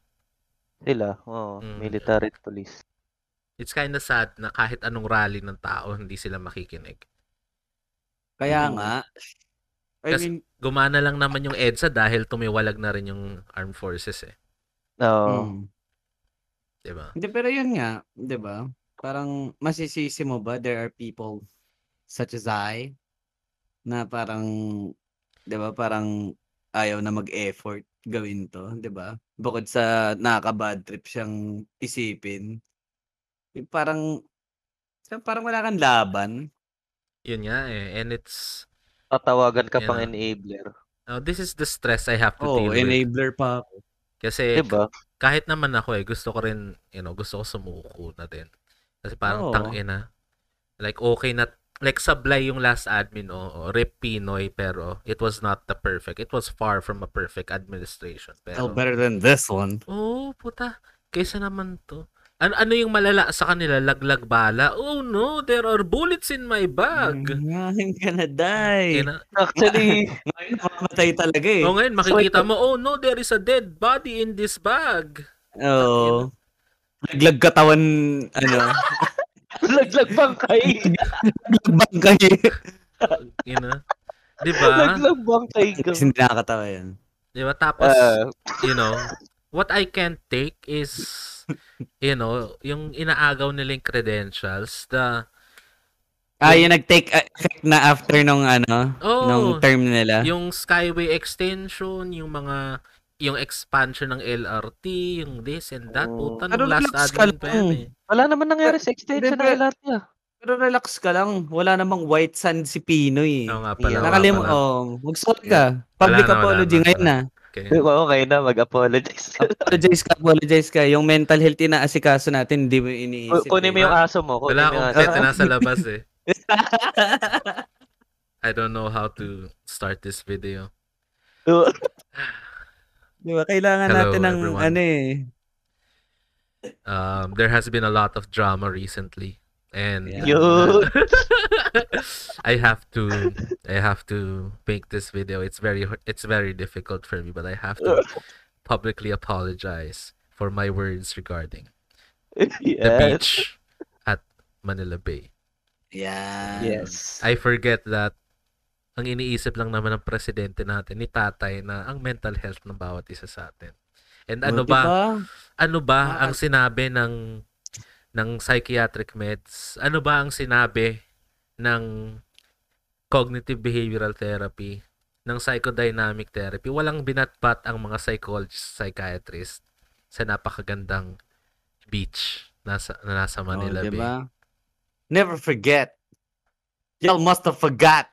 Sila. Oo. Mm. Military at police. It's kind of sad na kahit anong rally ng tao, hindi sila makikinig. Kaya Mm. nga. I Kasi- mean, Gumana lang naman yung EDSA dahil tumiwalag na rin yung armed forces eh. Oo. mm. 'Di ba? Hindi, pero yun nga, di ba? Parang masisisi mo ba there are people such as I na parang, di ba, parang ayaw na mag-effort gawin to, di ba? Bukod sa nakaka-bad trip siyang isipin. eh, Parang, parang wala kang laban. Yun nga eh. And it's Tatawagan ka pang na. enabler. oh, this is the stress I have to Oh, deal with. enabler pa ako. Kasi Diba? kahit naman ako eh, gusto ko rin, you know, gusto ko sumuko na din. Kasi parang Oo. tangina. Like, okay na, like sablay yung last admin oo rip Pinoy pero it was not the perfect. It was far from a perfect administration pero Oh, better than this one. oh puta. Kaysa naman to. Ano ano yung malala sa kanila? Laglag bala? Oh no. There are bullets in my bag. I'm gonna die. Kina- Actually, Ngayon, mamatay talaga eh. oh ngayon makikita mo oh no there is a dead body in this bag. Oo. Laglag katawan, ano, laglag bangkay. kayo. you know di ba laglag bangkay hindi nakakatawa yan. di ba tapos Ah, you know, what I can't take is, you know, yung inaagaw nila yung credentials, the, Ah, yung nag-take effect na after nung ano, oh, nung term nila. yung Skyway extension, yung mga, yung expansion ng LRT, yung this and that, Oh. puta, Pero last admin pa yan eh. wala naman nangyari sa extension ng LRT ah. Pero relax ka lang. Wala namang white sand si Pinoy. Oo nga pala. Yeah. Nakalim, pala. oh, mag-sorry ka. Public Wala na, wala apology na, ngayon wala. na. Okay. Okay na, mag-apologize ka. Apologize ka, apologize ka. Yung mental health na asikaso natin, hindi mo iniisip. Kunin mo eh. yung aso mo. Kunin Wala akong set na nasa labas eh. I don't know how to start this video. Di ba? Kailangan Hello, natin ng everyone. ano eh. Um, there has been a lot of drama recently. And Yeah. Yun. I have to I have to make this video. It's very it's very difficult for me, but I have to publicly apologize for my words regarding the yes. beach at Manila Bay. Yan. Yes. I forget that ang iniisip lang naman ng presidente natin ni Tatay na ang mental health ng bawat isa sa atin. And ano Oh, ba diba? ano ba Ah, ang sinabi ng ng psychiatric meds? Ano ba ang sinabi ng cognitive behavioral therapy, ng psychodynamic therapy? Walang binatpat ang mga psychologists, psychiatrists sa napakagandang beach nasa na nasa Manila oh, Bay. diba? Never forget. Y'all must have forgot.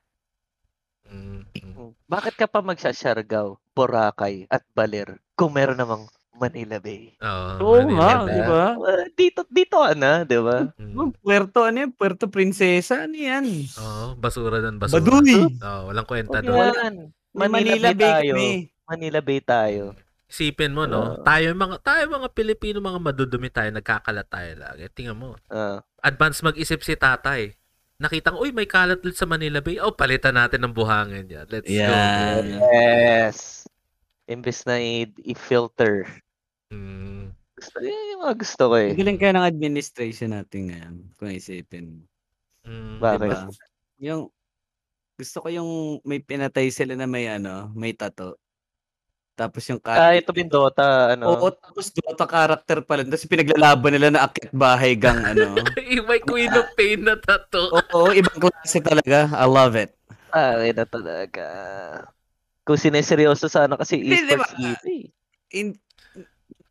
Mm, mm. Bakit ka pa magsasargaw, Boracay at Baler kung meron namang Manila Bay? Oo, Manila nga, Bay. di ba? Uh, dito, dito ka na, di ba? Mm. Puerto ano yan? Puerto Princesa? Ano yan? Oo, basura doon, basura. Baduy! Oo, walang kwenta Huwag doon. yan. May Manila, Bay tayo. kami. Manila Bay tayo. Isipin mo, no? Oo. tayo mga tayo mga Pilipino, mga madudumi tayo, nagkakalat tayo lagi. Tingnan mo. Ah. Advance mag-isip si tatay. Nakita ko, uy, may kalat ulit sa Manila Bay. Oh, palitan natin ng buhangin yan. Let's go. Yan. Yes. Imbes na i- i-filter. Mm, Gusto, yun yung mga gusto ko eh. Galing kaya ng administration natin ngayon, kung isipin. mm, Bakit? Diba? Yung, gusto ko yung may pinatay sila na may ano, may tato. Tapos yung Ah, ito yung Dota, ano. Oo, tapos Dota character pala. Tapos pinaglalaban nila na akit bahay gang ano. may Queen of Pain na tato. Oo, ibang klase talaga. I love it. Ah, na talaga. Kung sineseryoso sana kasi Hindi, esports diba? dito. In,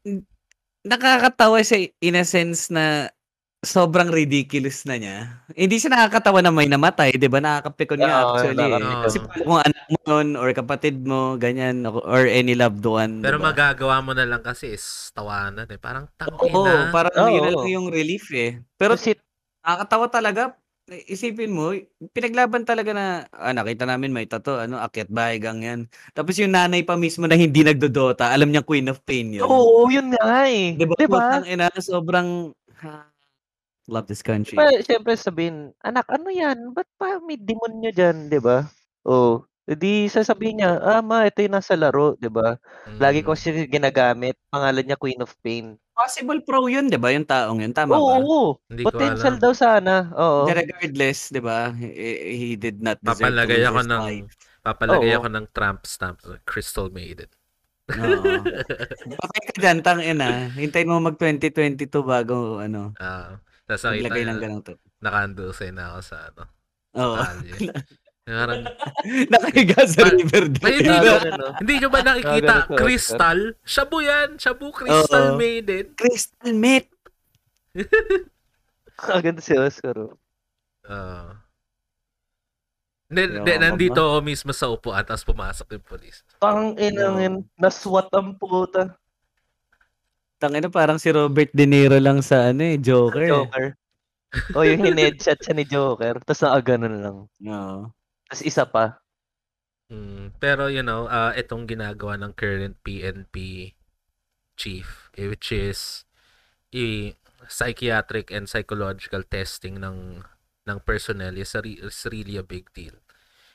in- nakakatawa siya in a sense na sobrang ridiculous na niya. Hindi siya nakakatawa na may namatay, 'di ba? Nakakapikon niya Oo, actually. eh. nakakapikon. Kasi kung anak mo nun, or kapatid mo, ganyan, or- any loved one. Pero diba? magagawa mo na lang kasi is tawanan eh. Parang Oo, tangina. parang Oo. yun na lang yung relief eh. Pero Kasi, nakakatawa talaga. Isipin mo, pinaglaban talaga na, ah, nakita namin may tato, ano, akyat bahay gang yan. Tapos yung nanay pa mismo na hindi nagdodota, alam niya Queen of Pain yun. oo, yun nga eh. Diba? Diba? Putang ina, sobrang, ha, love this country. Diba, siyempre sabihin, anak, ano yan? Ba't pa may demonyo dyan, di ba? Oh, di sasabihin niya, ah, ma, ito yung nasa laro, di ba? Lagi ko Mm. siya ginagamit. Pangalan niya Queen of Pain. Possible pro yun, di ba? Yung taong yun, tama Oo, ba? oo. Hindi ko Potential daw sana. Oo. Regardless, di ba? He, he did not deserve Papalagay to ako ng life. papalagay Oo. ako ng tramp stamp Crystal Maiden. Oo. Patay ka dyan, tang ina. Hintayin mo mag 2022 bago, ano, Ah, tapos nakita maglagay ng ganito. nakandusay na ako sa ano, Oo. Parang, Nakahiga sa river May din. hindi no? hindi nyo ba nakikita? ka, Crystal? Shabu yan. Shabu Crystal Oo. Maiden. Crystal mate. Ah, ganda si Oscar. oh. Ah. Hindi, nandito ako mismo sa upuan tapos pumasok yung polis. Tang inangin, naswat ang puta. Tangina parang si Robert De Niro lang sa ano eh, Joker. Joker. O yung hinedshot siya ni Joker, tapos nakaganon lang. Oo. Tapos isa pa. Mm, pero you know, uh, itong ginagawa ng current PNP chief, eh, which is i psychiatric and psychological testing ng ng personnel is, a re- is really a big deal.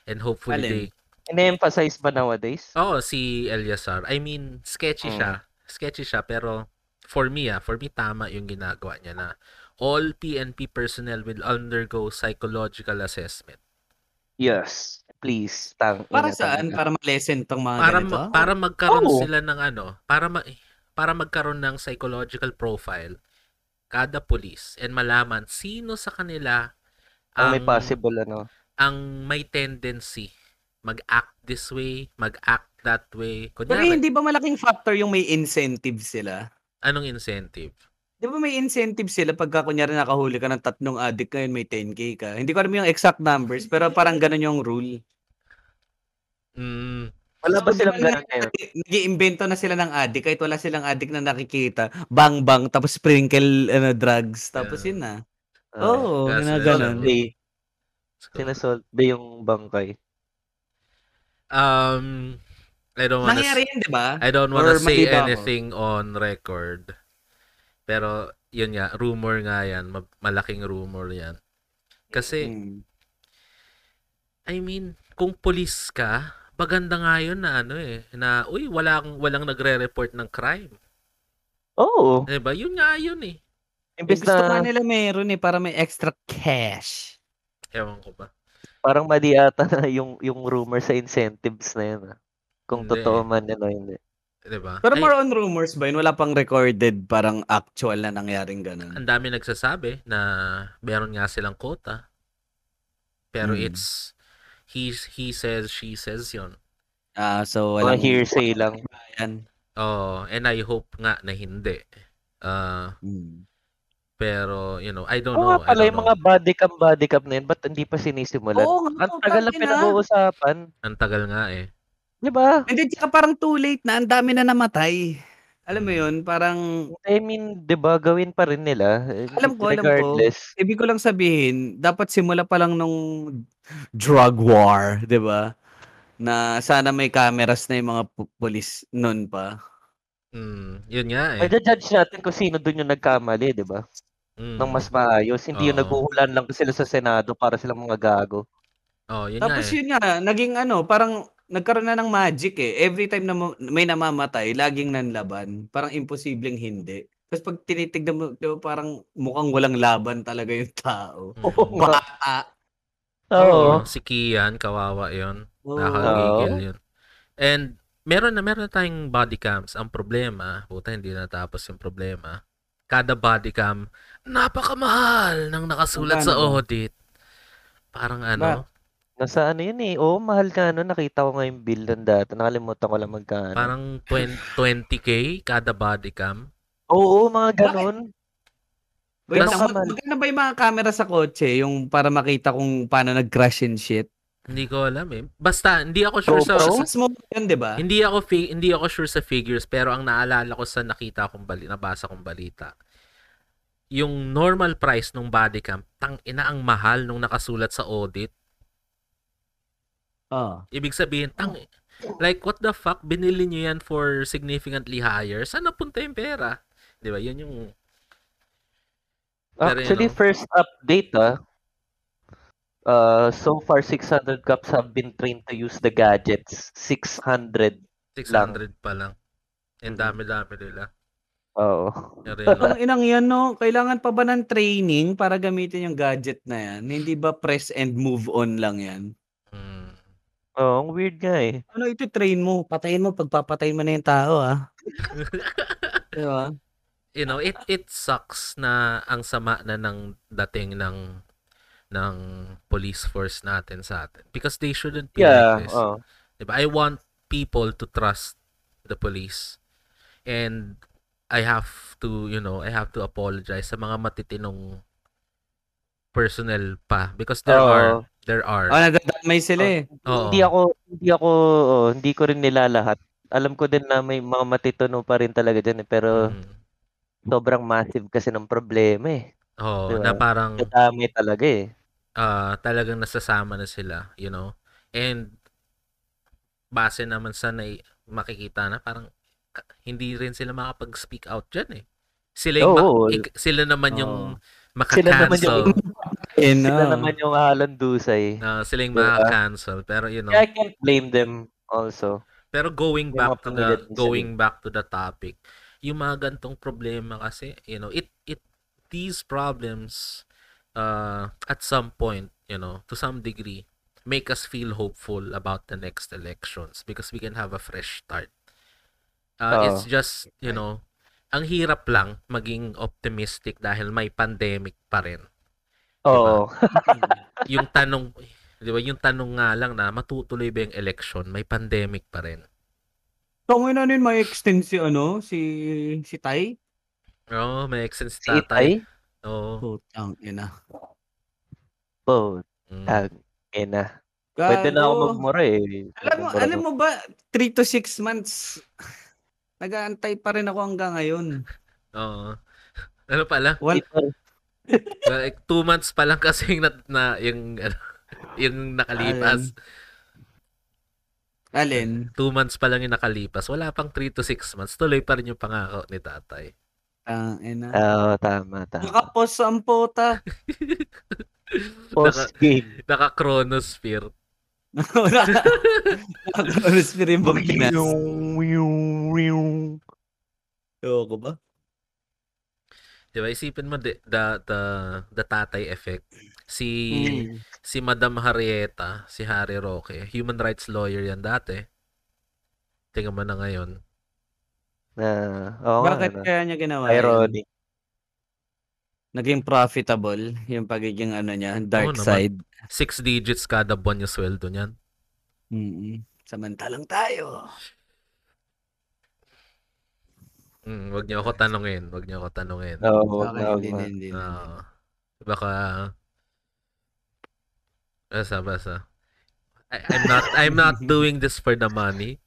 And hopefully Alin? they Ine-emphasize ba nowadays? Oo, si Eliasar. I mean, sketchy Mm. siya. Sketchy siya, pero for me, ah, for me, tama yung ginagawa niya na all PNP personnel will undergo psychological assessment. Yes. Please. Tang Para ina saan? Para ma-lesson tong mga Para, ganito? ma- para magkaroon Oo. sila ng ano, para ma- para magkaroon ng psychological profile kada police and malaman sino sa kanila Ang may possible ano. ang may tendency mag-act this way, mag-act that way. Pero Kunyari, hindi ba malaking factor yung may incentive sila? Anong incentive? Di ba may incentive sila pagka kunyari nakahuli ka ng tatlong addict ngayon may 10k ka? Hindi ko alam yung exact numbers pero parang ganun yung rule. Mm, Wala ba So, silang ganun ngayon? Nag-iimbento na sila ng addict kahit wala silang addict na nakikita. Bang bang tapos sprinkle ano, drugs tapos Yeah. yun na. Ah, Oo, oh, ano, ganun. Day. so, Sinasolve ba yung bangkay? Um, I don't wanna Nangyari yun, di ba? I don't wanna Or say anything on record. Pero yun nga, rumor nga yan, ma- malaking rumor yan. Kasi Hmm. I mean, kung pulis ka, maganda nga yun na ano eh, na uy, walang walang nagre-report ng crime. Oo. 'Di ba? Yun nga yun eh. Imbes Gusto na nila meron eh para may extra cash. Ewan ko ba. parang mali ata na yung, yung rumor sa incentives na yun. Ah. Kung Hindi. totoo man yun o hindi. 'Di ba? Pero more on rumors ba yun? Wala pang recorded parang actual na nangyaring ganun. ang dami nagsasabi na meron nga silang quota. Pero Hmm. it's he he says, she says yun. Ah, so Mga walang hearsay lang. Yan. Oh, and I hope nga na hindi. Ah, Hmm. pero you know, I don't Oo know. I pala, don't yung know. mga body cam, body cam na yun, ba't hindi pa sinisimulan? Oo nga, Ang tagal na pinag-uusapan. Ang tagal nga eh. Di ba? Hindi, tsaka parang too late na. Ang dami na namatay. Alam mo yun, parang I mean, di ba, gawin pa rin nila. Alam ko, alam ko. Regardless. ibig ko lang sabihin, dapat simula pa lang nung drug war, 'di ba? Na sana may cameras na yung mga pu- pulis noon pa. Mm, yun nga eh. Ay, judge natin kung sino dun yung nagkamali, di ba? Mm. Nang mas maayos. Hindi yung Oo. naghuhulan lang sila sa Senado para silang mga gago. Oh, yun Tapos nga eh. yun nga, naging ano, parang nagkaroon na ng magic eh. Every time na ma- may namamatay, laging nanlaban. Parang imposibleng hindi. Tapos pag tinitignan mo, di ba, parang mukhang walang laban talaga yung tao. Mm. Bata. Oo. Si Kian, kawawa yun. Oo. Nakakagigil yun. And meron na meron na tayong body cams. Ang problema, puta hindi natapos yung problema. Kada body cam, napakamahal nang nakasulat sa Magkano ba? audit. Parang ano, Nasa ano yun eh. Oo, mahal ka ano. Nakita ko nga yung bill nun dati. Nakalimutan ko lang magkano. parang 20, 20k kada body cam. Oo, mga ganun. Wait, ka mag- magkano ba yung mga camera sa kotse? Yung para makita kung paano nag-crash and shit? Hindi ko alam eh. Basta hindi ako sure sa, GoPro? Mas mo yun, di ba? hindi ako fi- hindi ako sure sa figures pero ang naalala ko sa nakita kong bali nabasa kong balita yung normal price ng body cam tang ina ang mahal nung nakasulat sa audit Oh. ibig sabihin tang like what the fuck binili niyo yan for significantly higher saan napunta yung pera di ba yun yung Pero, you Actually, know. first update ah. Uh, so far, 600 cops have been trained to use the gadgets. 600. 600 pa lang and Mhm. dami-dami nila Oo. Ang inang yan, no? Kailangan pa ba ng training para gamitin yung gadget na yan? Hindi ba press and move on lang yan? Mm. Oo, ang weird nga eh. Ano ito train mo? Patayin mo, pagpapatayin mo na yung tao, ah. Di ba? you know, it it sucks na ang sama na ng dating ng ng police force natin sa atin because they shouldn't be Yeah, like this. oo. Diba? I want people to trust the police. And I have to, you know, I have to apologize sa mga matitinong personnel pa because there Oo. are there are. Oh, nadadamay sila eh. Oo. Hindi ako, hindi ako, oo, hindi ko rin nilalahat. Alam ko din na may mga matituno pa rin talaga dyan eh, pero Mm. sobrang massive kasi ng problema eh. Oo, Di na parang Kadami talaga eh. ah talagang nasasama na sila, you know. And base naman sa na makikita na parang hindi rin sila makapag-speak out dyan eh. Sila yung Oo. mak- ik- sila naman yung Oo. Sila naman yung Eh, sila no. naman yung halandusay. Ah, sila yung Diba? maka-cancel. Pero you know, I can't blame them also. Pero going Yung back to the going back to the topic, yung mga gantong problema kasi, you know, it it these problems uh at some point, you know, to some degree make us feel hopeful about the next elections because we can have a fresh start. Uh, it's Oo. just, you know, ang hirap lang maging optimistic dahil may pandemic pa rin. Oo. Yung tanong, 'di ba, yung tanong nga lang na matutuloy ba yung election, may pandemic pa rin. So, ngayon ano yun, may extend si, ano, si, si Tai? Oo, may exen si Si tatay. Oo. Putang ina. Oh, Mm. tag. Ina. Pwede na ako Gago. magmura eh. Alam mo, alam mo ba, 3 to 6 months, nag-aantay pa rin ako hanggang ngayon. Oo. Ano pala? Wal, Like, two months pa lang kasi yung, na, na, yung, ano, yung nakalipas. alin? Two months pa lang yung nakalipas. Wala pang 3 to 6 months. Tuloy pa rin yung pangako ni tatay. Ang ina. Oo, tama, tama. Nakapos ang puta. Post game. Naka-chronosphere. Wala. Nakakaroon pa rin bang Pinas. Ewan ko ba? Diba? Isipin mo the, the, the, the tatay effect. Si, Mm. si Madam Harrieta, si Harry Roque, human rights lawyer yan dati. Tingnan mo na ngayon. Na, oo Bakit ano. kaya niya ginawa yun? Ironic. Naging profitable yung pagiging ano niya, dark Oo naman. side. Six digits kada buwan yung sweldo niyan. Mm Samantalang tayo. Mm, wag niyo ako tanungin. Wag niyo ako tanungin. Oo, wag Okay, hindi, hindi, hindi. Ah, baka basta basta. I, I'm not I'm not doing this for the money.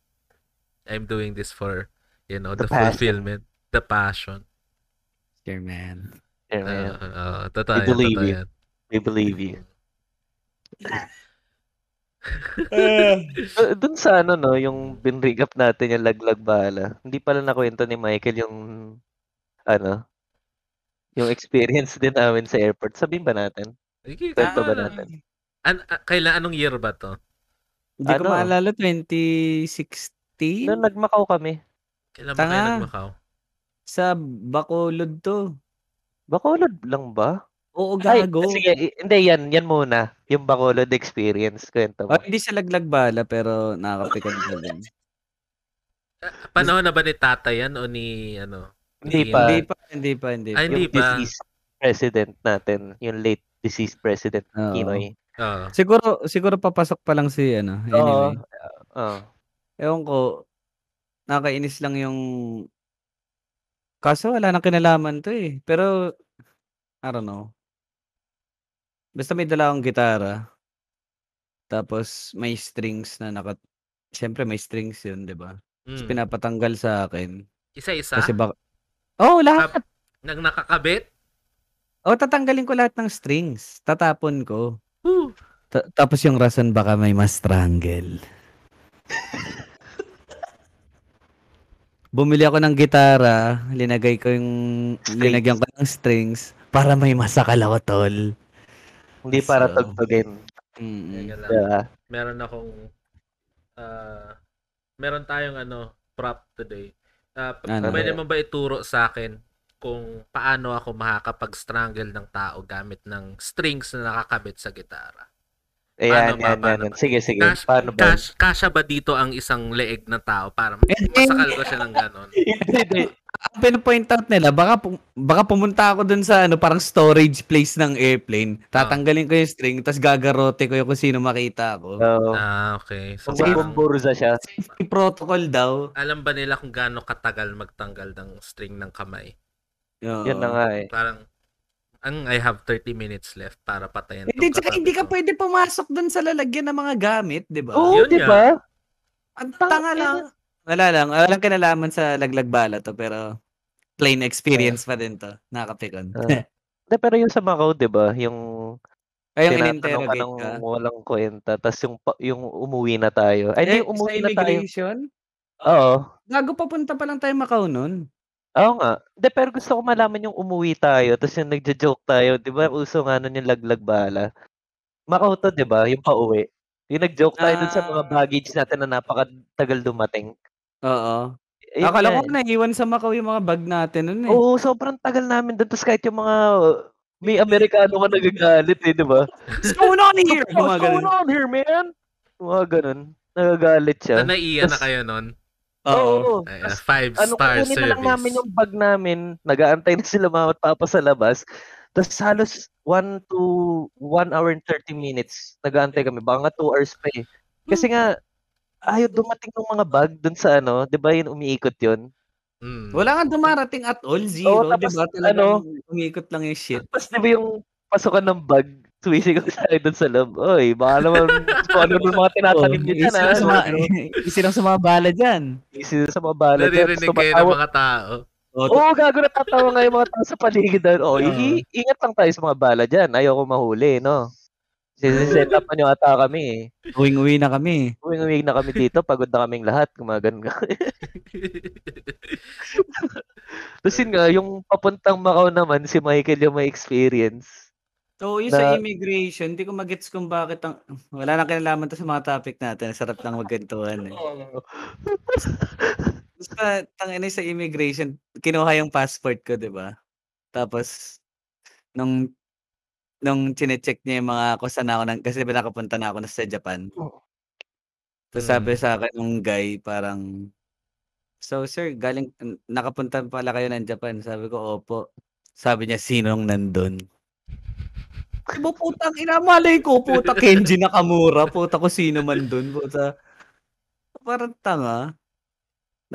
I'm doing this for you know the, The passion. fulfillment, the passion. Sure, man. Yeah, man. Uh, uh, totoo We yan, believe totoo you. yan. We believe you. Eh. Uh, Dun sa ano no, yung binrig up natin yung laglag bala. Hindi pala nakwento ni Michael yung ano, yung experience din namin sa airport. Sabihin ba natin? Sige, Kwento ba ah, natin? An, ah, kailan anong year ba to? Hindi ko Ano? maalala, 2016? Noong nagmakaw kami. Kailan ba kayo Tanga. nagmakaw? Sa Bacolod to. Bacolod lang ba? Oo, Ay, gago. sige, i- hindi yan, yan muna. Yung Bacolod experience, kwento mo. Oh, hindi sa laglag bala, pero nakakapikad ka din. Ah, Panahon na ba ni Tata yan o ni ano? Hindi pa. Hindi pa, hindi pa, hindi pa. Ay, hindi yung pa. deceased president natin, yung late deceased president Oo. Kinoy. Oo. Siguro, siguro papasok pa lang si, ano, Oo. anyway. Oo. Ewan ko, nakainis lang yung... Kaso wala nang kinalaman to eh. Pero, I don't know. Basta may dala akong gitara. Tapos may strings na naka... Siyempre may strings yun, di ba? Tapos Mm. pinapatanggal sa akin. Isa-isa? Kasi baka... Oh, lahat! Nang nakakabit? Oh, tatanggalin ko lahat ng strings. Tatapon ko. Ta- tapos yung rason baka may mas strangle. Bumili ako ng gitara, linagay ko yung linagyan ko ng strings para may masakal ako tol. Hindi para So, tugtugin. Mm. Diba? Meron akong ah meron tayong ano prop today. P- Ano? pwede mo ba ituro sa akin kung paano ako makakapag-strangle ng tao gamit ng strings na nakakabit sa gitara? Ayan, Paano ba? yan, Paano yan. ba? Sige, sige. Cash, Paano ba? cash, kasya ba dito ang isang leeg ng tao para masakal ko siya ng ganon? Hindi, hindi. Ang pinapoint out nila, baka, baka pumunta ako dun sa ano, parang storage place ng airplane. Tatanggalin ko yung string, tapos gagarote ko yung kung sino makita ko. Oo. Ah, okay. So, Kung parang, bumburza siya. Safety protocol daw. alam ba nila kung gaano katagal magtanggal ng string ng kamay? Oo. Yun na nga eh. Parang, ang I have 30 minutes left para patayin Hindi, tong tsaka hindi ka pwede pumasok dun sa lalagyan ng mga gamit, di ba? Oo, Yun di nga. ba? Ang tanga lang. Wala lang. Walang kinalaman sa laglag bala to, pero plain experience pa din to. Nakakapikon. Ah. De, pero yung sa Macau, 'di ba, yung Ay, yung tinatanong ka in-interrogate ng walang kuwenta tas yung yung umuwi na tayo. Ay, Eh, sa umuwi na tayo. immigration? Oo. Gago papunta pa lang tayo Macau nun. Oo nga. Hindi, pero gusto ko malaman yung umuwi tayo tas yung nagjo-joke tayo, 'di ba, uso nga nun yung laglag bala. Macau 'to, 'di ba, yung pauwi. Yung nag-joke tayo dun sa mga Ah. baggage natin na napakatagal dumating. Oo. Ayun Akala ko naiwan sa Macau yung mga bag natin nun, eh. Oo, sobrang tagal namin dun tas kahit yung mga may Amerikano nga nagagalit, eh, 'di ba? What's going on here? What's going on here, man? Mga ganun. Nagagalit siya. Na naiiyan na kayo nun. Oo. Tas ah, five ano, star kukunin na lang namin service. yung bag namin, nag-aantay na sila mama at papa sa labas. Tas halos 1 to 1 hour and 30 minutes nag-aantay kami. Baka nga 2 hours pa, eh. Kasi nga ayaw dumating ng mga bag dun sa ano, 'di ba, yung umiikot yun? Mm. Wala kang dumarating at all, zero, 'di tapos ba? Talagang ano umikot lang yung shit. Tas 'di ba yung pasukan ng bag, sumisigaw sa'kin dun sa loob, "Uy, baka naman kung ano yung mga Oo, tinatanim niyo diyan, easy lang ah." sa mga easy lang sa mga bala diyan. Easy sa mga bala diyan. Tas Naririnig kayo ng mga tao. Oo, Oo, gago natatawa nga yung mga tao sa paligid doon. Oh, Oo. i- ingat lang tayo sa mga bala diyan. Ayoko mahuli, no? Sisi-set up niyo ata kami, eh. uwing-uwi na kami. Uwing-uwi na kami dito, pagod na kaming lahat, gumagano Tapos yun nga, yung papuntang Macau naman, si Michael yung may experience. So, yung sa Na immigration, hindi ko magets kung bakit ang wala nang kinalaman 'to sa mga topic natin. Sarap lang magkwentuhan, eh. Oo. Basta tangina sa immigration, kinuha yung passport ko, 'di ba? Tapos nung nung chine-check niya yung mga kung saan ako nang kasi 'di ba nakapunta na ako na sa Japan. Tapos sabi Mm. sa'kin nung guy parang, "So sir, galing n nakapunta pala kayo ng Japan?" Sabi ko, "Opo." Sabi niya, "Sinong nandun?" Sabi ko, putang ina, malay ko, puta Kenji Nakamura, puta kung sino man dun, puta. Parang tanga.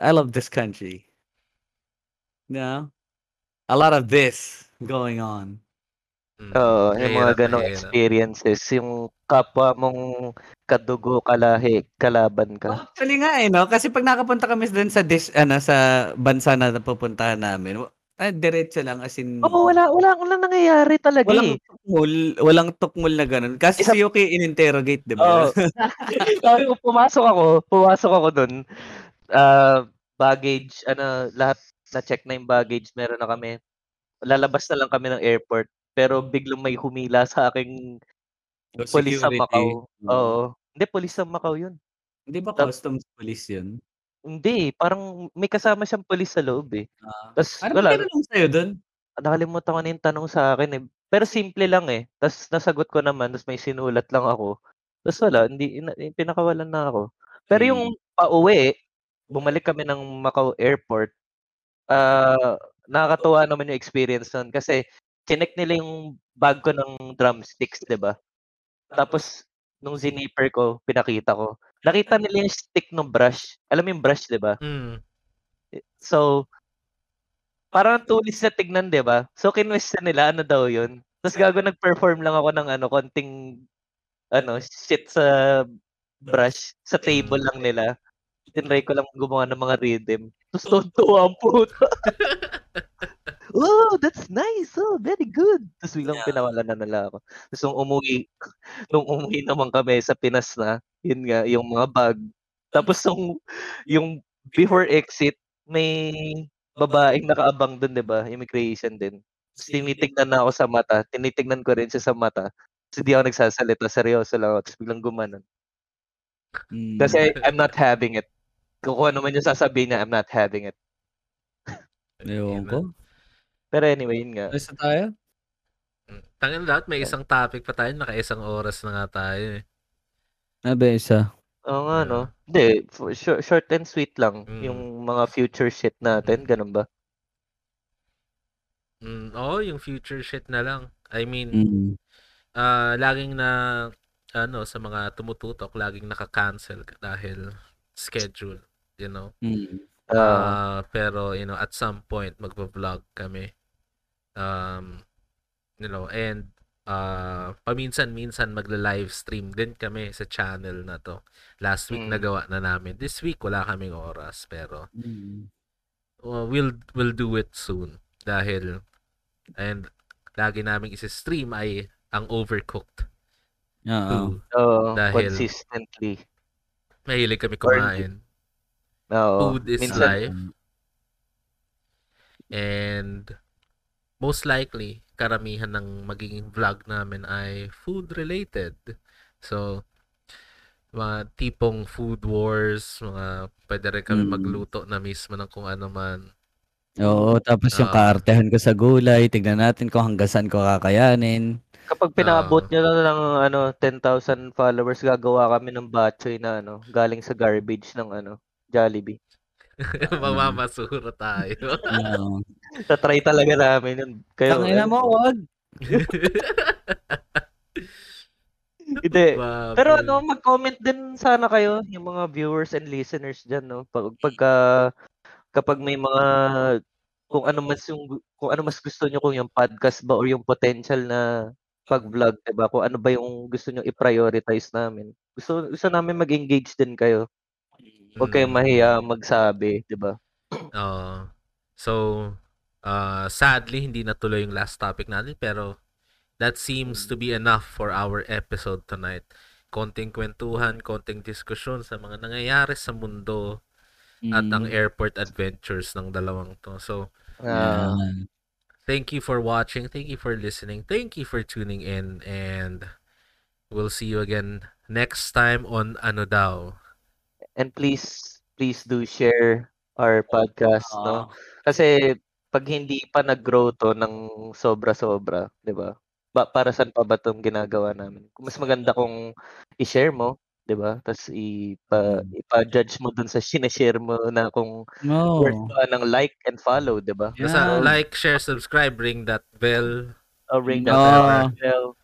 I love this country. Yeah. A lot of this going on. Mm. Oo, yung mga ganong experiences, yung kapwa mong kadugo, kalahi, kalaban ka. Actually nga eh, no? Kasi pag nakapunta kami dun sa dis, ano, sa bansa na napupuntahan namin, ah, diretso lang as in Oo, wala wala walang nangyayari talaga, walang eh. tukmol, walang tukmol na ganun. Kasi Isa si Yuki in-interrogate, 'di Oo. ba? Sabi ko, pumasok ako, pumasok ako dun, ah, baggage, ano, lahat na-check na yung baggage, meron na kami. Lalabas na lang kami ng airport, pero biglang may humila sa aking So, pulis sa. Macau. Oo. Oo. Hindi, pulis sa Macau yun. Hindi ba customs police yun? Hindi, parang may kasama siyang pulis sa loob, eh. Ah. Tas Ano ba wala, tinanong sa'yo dun? nakalimutan ko na yung tanong sa'kin, eh. Pero simple lang, eh. Tas nasagot ko naman, tas may sinulat lang ako. Tas wala, hindi ina pinakawalan na ako. Pero yung pauwi, bumalik kami ng Macau Airport, ah, nakakatuwa naman yung experience nun kasi chineck nila yung bag ko ng drumsticks, 'di ba? Tapos nung zinipper ko, pinakita ko. Nakita nila yung stick nung brush. Alam mo yung brush, 'di ba? Mm. So parang ang tulis na tignan, 'di ba? So kinwestiyon nila ano daw yun. Tas gago nag-perform lang ako ng ano, konting ano, shit sa brush, sa table lang nila. Tinry ko lang gumawa ng mga rhythm. Tas tuwang-tuwa ang puta. "Oh, that's nice. Oh, very good." Tas biglang Yeah. pinawalan na nila ako. Tas nung umuwi nung umuwi naman kami sa Pinas na, yun nga, yung mga bag. Tapos nung yung before exit, may babaeng nakaabang dun, 'di ba, immigration din. Tas tinitignan na ako sa mata, tinitignan ko rin siya sa mata. Tas hindi ako nagsasalita, seryoso lang ako. Tas biglang gumanon. Hmm. Kasi I'm not having it. Kung ano man yung sasabihin niya, I'm not having it. Ewan ko. Pero anyway, yun nga. Basta tayo? Mm. Tangin lahat, may isang topic pa tayo, naka-isang oras na nga tayo, eh. Ano ba isa? Oo nga, no? Yeah. Hindi, short, short and sweet lang Mm. yung mga future shit natin, ganun ba? Mm, oo, yung future shit na lang. I mean, Mm. ah, laging na ano, sa mga tumututok, laging naka-cancel dahil schedule, you know. Mm. Oo. Ah, pero you know, at some point magvo-vlog kami. Um, you know, and ah, paminsan-minsan magla-live stream din kami sa channel na to. Last week Mm. nagawa na namin. This week wala kaming oras pero Mm. uh, we'll we'll do it soon dahil and lagi naming isi-stream ay ang Overcooked. Oo. Oo, Dahil- consistently. Mahilig kami kumain. Oo. Food is Minsan, life. And most likely, karamihan ng magiging vlog namin ay food related. So, mga tipong food wars, mga pwede rin kami Mm. magluto na mismo ng kung ano man. Oo, tapos yung Ah. kaartehan ko sa gulay, tignan natin kung hanggang saan ko kakayanin. Kapag pinaabot Oo. nyo na ng ano, 10,000 followers, gagawa kami ng batchoy na ano, galing sa garbage ng ano, Jollibee. Mamamasuro tayo. Oo. Tatry talaga namin yun. Kayo, Tangina mo, wag. Hindi. Pero ano, mag-comment din sana kayo, yung mga viewers and listeners dyan, no? Pag, pagka, kapag may mga, kung ano mas yung, kung ano mas gusto nyo, kung yung podcast ba or yung potential na pag-vlog, diba? Kung ano ba yung gusto nyo i-prioritize namin. Gusto, gusto namin mag-engage din kayo. Huwag kayong Mm. mahiya magsabi, diba? Oo. so, uh, sadly, hindi natuloy yung last topic natin, pero that seems to be enough for our episode tonight. Konting kwentuhan, konting diskusyon sa mga nangyayari sa mundo at ang Mm. airport adventures ng dalawang to. So, Yan. thank you for watching, thank you for listening, thank you for tuning in, and we'll see you again next time on Ano Daw. And please, please do share our podcast, no? Kasi pag hindi pa nag-grow to ng sobra-sobra, 'di ba? Ba, para saan pa ba 'tong ginagawa namin? Kung mas maganda kung i-share mo, 'di ba? Tapos ipa Mm. ipa-judge mo dun sa sinashare mo na kung No. worth ba ng like and follow, 'di ba? Basta Yeah. like, share, subscribe, ring that bell. Oh, ring that No. bell.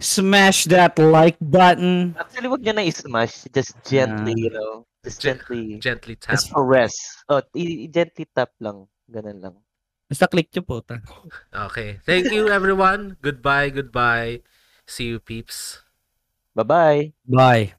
Smash that like button. Actually, wag niyo na i-smash. Just gently, you know. Just Gen- gently. Gently tap. Just caress. Oh, i- i- gently tap lang. Ganun lang. Basta click nyo po. ta. Okay. Thank you, everyone. Goodbye, goodbye. See you, peeps. Bye-bye. Bye.